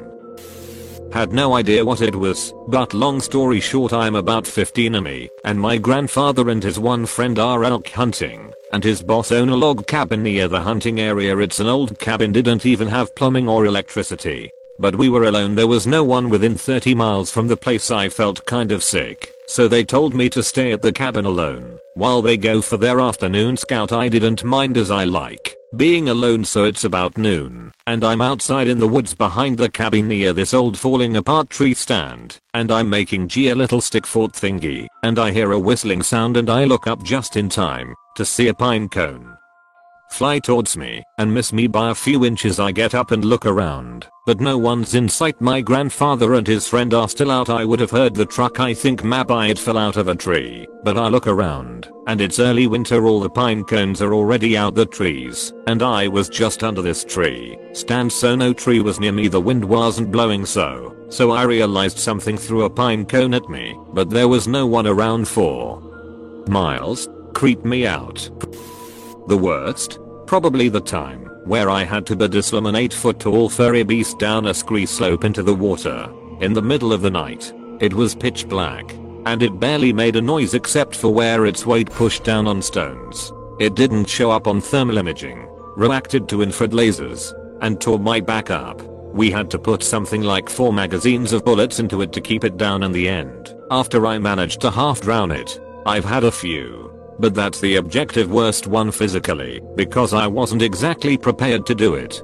Had no idea what it was, but long story short I'm about 15 and me and my grandfather and his one friend are elk hunting and his boss own a log cabin near the hunting area it's an old cabin didn't even have plumbing or electricity. But we were alone. There was no one within 30 miles from the place. I felt kind of sick. So they told me to stay at the cabin alone. While they go for their afternoon scout I didn't mind as I like being alone so it's about noon, and I'm outside in the woods behind the cabin near this old falling apart tree stand, and I'm making G a little stick fort thingy, and I hear a whistling sound and I look up just in time to see a pine cone fly towards me and miss me by a few inches. I get up and look around, but no one's in sight. My grandfather and his friend are still out. I would have heard the truck I think maybe it fell out of a tree, but I look around, and it's early winter. All the pine cones are already out the trees, and I was just under this tree, stand so no tree was near me. The wind wasn't blowing so, so I realized something threw a pine cone at me, but there was no one around for miles, creep me out. The worst? Probably the time where I had to bedislam an 8 foot tall furry beast down a scree slope into the water. In the middle of the night. It was pitch black. And it barely made a noise except for where its weight pushed down on stones. It didn't show up on thermal imaging. Reacted to infrared lasers. And tore my back up. We had to put something like 4 magazines of bullets into it to keep it down in the end. After I managed to half drown it. I've had a few. But that's the objective worst one physically, because I wasn't exactly prepared to do it.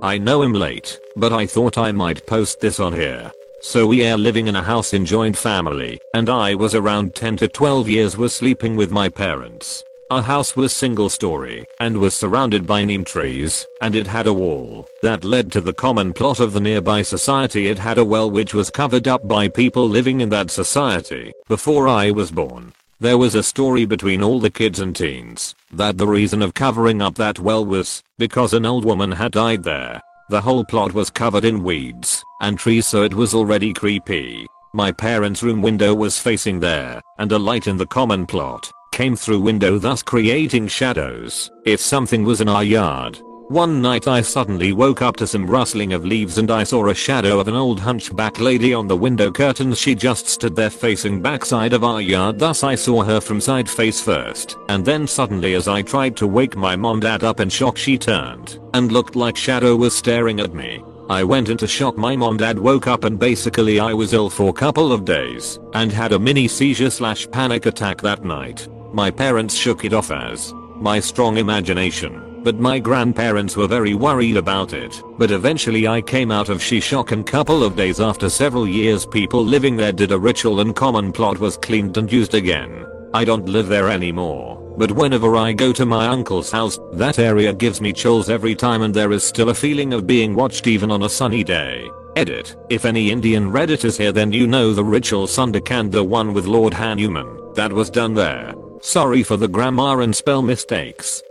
I know I'm late, but I thought I might post this on here. So we are living in a house in joint family, and I was around 10 to 12 years was sleeping with my parents. Our house was single story and was surrounded by neem trees and it had a wall that led to the common plot of the nearby society it had a well which was covered up by people living in that society before I was born. There was a story between all the kids and teens that the reason of covering up that well was because an old woman had died there. The whole plot was covered in weeds and trees so it was already creepy. My parents' room window was facing there and a light in the common plot came through window thus creating shadows if something was in our yard. One night I suddenly woke up to some rustling of leaves and I saw a shadow of an old hunchback lady on the window curtains. She just stood there facing backside of our yard. Thus I saw her from side face first. And then suddenly as I tried to wake my mom dad up in shock she turned and looked like shadow was staring at me. I went into shock. My mom dad woke up and basically I was ill for couple of days and had a mini seizure slash panic attack that night. My parents shook it off as my strong imagination, but my grandparents were very worried about it. But eventually I came out of she shock and couple of days after several years people living there did a ritual and common plot was cleaned and used again. I don't live there anymore, but whenever I go to my uncle's house, that area gives me chills every time and there is still a feeling of being watched even on a sunny day. Edit. If any Indian Reddit is here then you know the ritual Sunderkand the one with Lord Hanuman, that was done there. Sorry for the grammar and spell mistakes.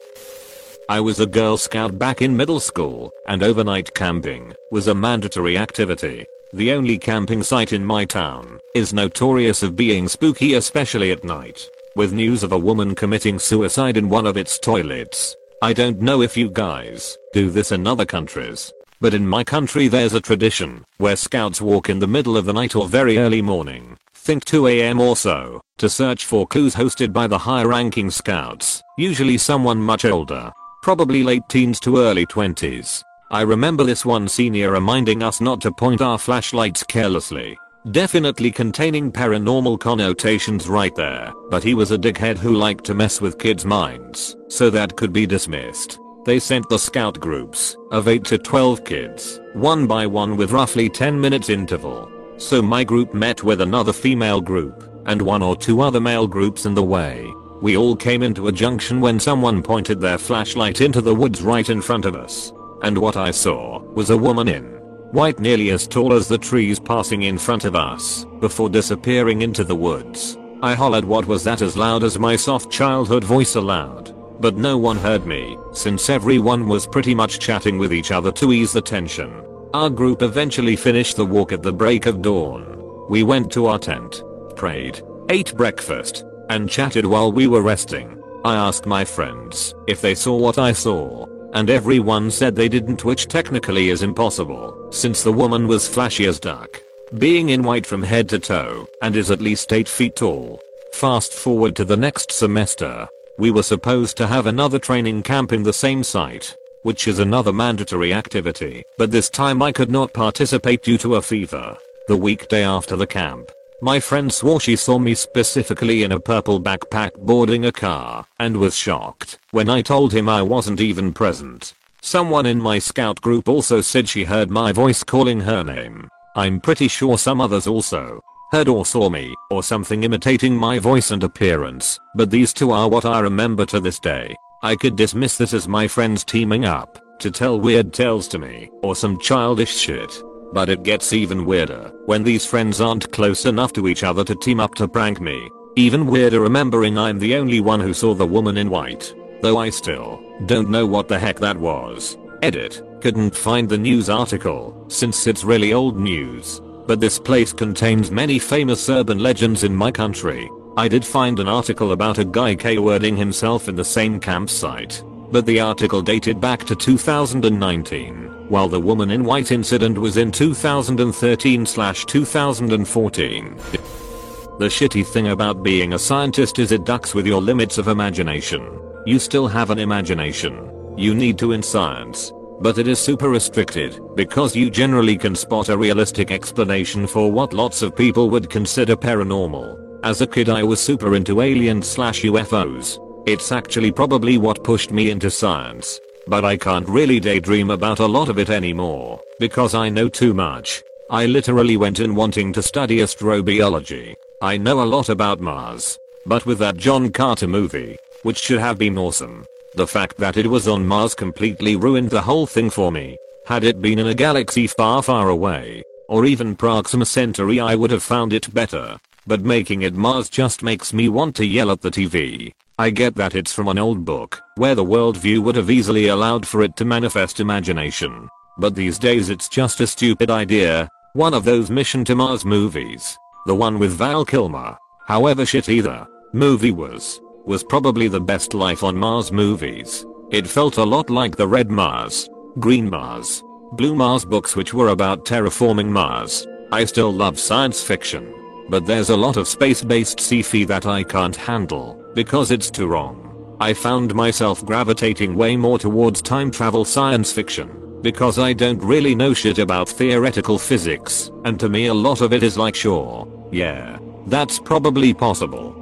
I was a Girl Scout back in middle school, and overnight camping was a mandatory activity. The only camping site in my town is notorious of being spooky especially at night, with news of a woman committing suicide in one of its toilets. I don't know if you guys do this in other countries, but in my country there's a tradition where scouts walk in the middle of the night or very early morning think 2am or so, to search for clues hosted by the high ranking scouts, usually someone much older, probably late teens to early 20s. I remember this one senior reminding us not to point our flashlights carelessly. Definitely containing paranormal connotations right there, but he was a dickhead who liked to mess with kids' minds, so that could be dismissed. They sent the scout groups of 8 to 12 kids, one by one with roughly 10 minutes interval, so my group met with another female group, and one or two other male groups in the way. We all came into a junction when someone pointed their flashlight into the woods right in front of us. And what I saw was a woman in white nearly as tall as the trees passing in front of us, before disappearing into the woods. I hollered what was that as loud as my soft childhood voice allowed. But no one heard me, since everyone was pretty much chatting with each other to ease the tension. Our group eventually finished the walk at the break of dawn. We went to our tent, prayed, ate breakfast, and chatted while we were resting. I asked my friends if they saw what I saw, and everyone said they didn't which technically is impossible, since the woman was flashy as duck, being in white from head to toe, and is at least 8 feet tall. Fast forward to the next semester, we were supposed to have another training camp in the same site, which is another mandatory activity, but this time I could not participate due to a fever. The weekday after the camp, my friend swore she saw me specifically in a purple backpack boarding a car and was shocked when I told him I wasn't even present. Someone in my scout group also said she heard my voice calling her name. I'm pretty sure some others also heard or saw me or something imitating my voice and appearance, but these two are what I remember to this day. I could dismiss this as my friends teaming up to tell weird tales to me or some childish shit. But it gets even weirder when these friends aren't close enough to each other to team up to prank me. Even weirder remembering I'm the only one who saw the woman in white. Though I still don't know what the heck that was. Edit. Couldn't find the news article since it's really old news. But this place contains many famous urban legends in my country I did find an article about a guy K-wording himself in the same campsite. but the article dated back to 2019, while the woman in white incident was in 2013-2014. The shitty thing about being a scientist is it ducks with your limits of imagination. You still have an imagination. You need to in science. But it is super restricted because you generally can spot a realistic explanation for what lots of people would consider paranormal. As a kid I was super into aliens slash UFOs. It's actually probably what pushed me into science. But I can't really daydream about a lot of it anymore because I know too much. I literally went in wanting to study astrobiology. I know a lot about Mars. But with that John Carter movie, which should have been awesome, the fact that it was on Mars completely ruined the whole thing for me. Had it been in a galaxy far far away, or even Proxima Centauri I would have found it better. But making it Mars just makes me want to yell at the TV. I get that it's from an old book, where the worldview would have easily allowed for it to manifest imagination. But these days it's just a stupid idea, one of those Mission to Mars movies. The one with Val Kilmer. However shitty the movie was, was probably the best Life on Mars movies. It felt a lot like the Red Mars, Green Mars, Blue Mars books which were about terraforming Mars. I still love science fiction. But there's a lot of space-based sci-fi that I can't handle because it's too wrong. I found myself gravitating way more towards time travel science fiction because I don't really know shit about theoretical physics and to me a lot of it is like sure, yeah, that's probably possible.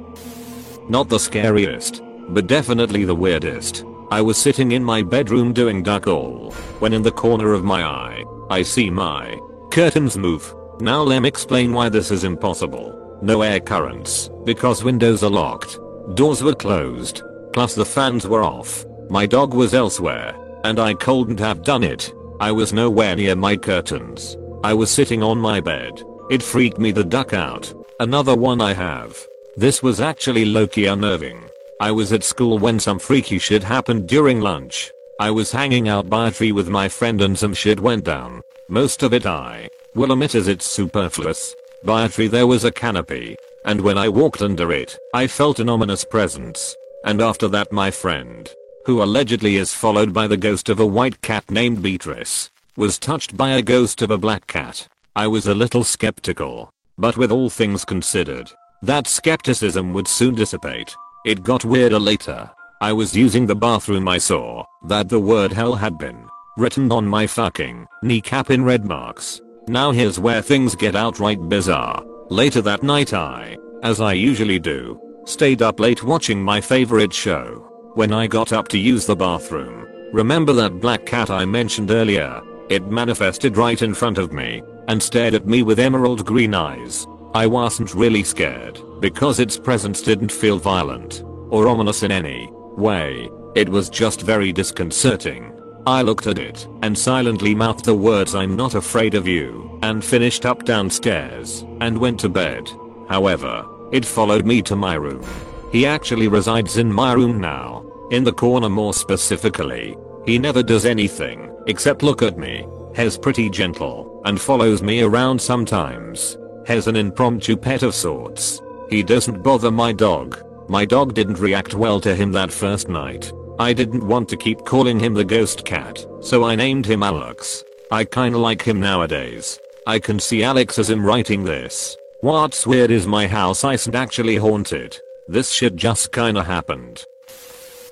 Not the scariest, but definitely the weirdest. I was sitting in my bedroom doing duck all when in the corner of my eye, I see my curtains move. Now lem explain why this is impossible. No air currents, because windows are locked. Doors were closed. Plus the fans were off. My dog was elsewhere. And I couldn't have done it. I was nowhere near my curtains. I was sitting on my bed. It freaked me the duck out. Another one I have. This was actually low-key unnerving. I was at school when some freaky shit happened during lunch. I was hanging out by a tree with my friend and some shit went down. Most of it I will admit as it's superfluous. By a tree there was a canopy. And when I walked under it, I felt an ominous presence. And after that my friend, who allegedly is followed by the ghost of a white cat named Beatrice, was touched by a ghost of a black cat. I was a little skeptical. But with all things considered, that skepticism would soon dissipate. It got weirder later. I was using the bathroom I saw that the word hell had been written on my fucking kneecap in red marks. Now here's where things get outright bizarre. Later that night I, as I usually do, stayed up late watching my favorite show. When I got up to use the bathroom, remember that black cat I mentioned earlier? It manifested right in front of me and stared at me with emerald green eyes. I wasn't really scared because its presence didn't feel violent or ominous in any way. It was just very disconcerting. I looked at it and silently mouthed the words I'm not afraid of you and finished up downstairs and went to bed. However, it followed me to my room. He actually resides in my room now, in the corner more specifically. He never does anything except look at me. He's pretty gentle and follows me around sometimes. Has an impromptu pet of sorts. He doesn't bother my dog. My dog didn't react well to him that first night. I didn't want to keep calling him the ghost cat, so I named him Alex. I kinda like him nowadays. I can see Alex as him writing this. What's weird is my house isn't actually haunted. This shit just kinda happened.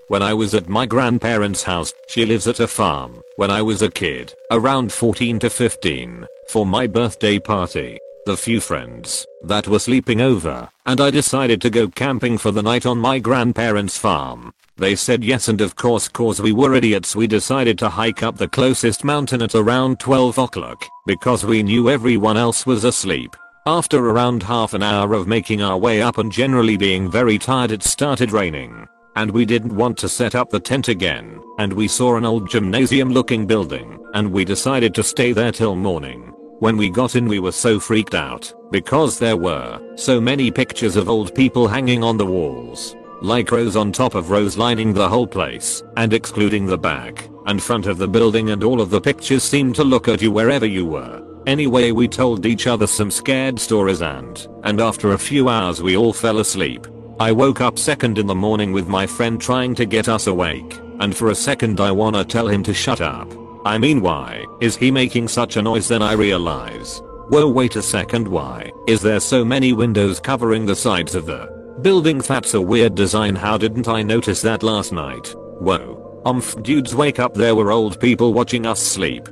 When I was at my grandparents' house, she lives at a farm, when I was a kid, around 14 to 15, for my birthday party, the few friends that were sleeping over, and I decided to go camping for the night on my grandparents' farm. They said yes and of course cause we were idiots we decided to hike up the closest mountain at around 12 o'clock because we knew everyone else was asleep. After around half an hour of making our way up and generally being very tired it started raining. And we didn't want to set up the tent again, and we saw an old gymnasium looking building, and we decided to stay there till morning. When we got in we were so freaked out, because there were so many pictures of old people hanging on the walls like rows on top of rows lining the whole place, and excluding the back and front of the building and all of the pictures seemed to look at you wherever you were. Anyway we told each other some scared stories and, and after a few hours we all fell asleep. I woke up second in the morning with my friend trying to get us awake, and for a second I wanna tell him to shut up. I mean why is he making such a noise then I realize. Whoa wait a second why is there so many windows covering the sides of the building that's a weird design how didn't I notice that last night. Whoa. Umph dudes wake up there were old people watching us sleep.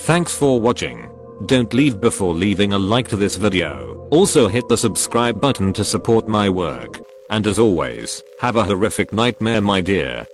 Thanks for watching. Don't leave before leaving a like to this video. Also hit the subscribe button to support my work. And as always, have a horrific nightmare my dear.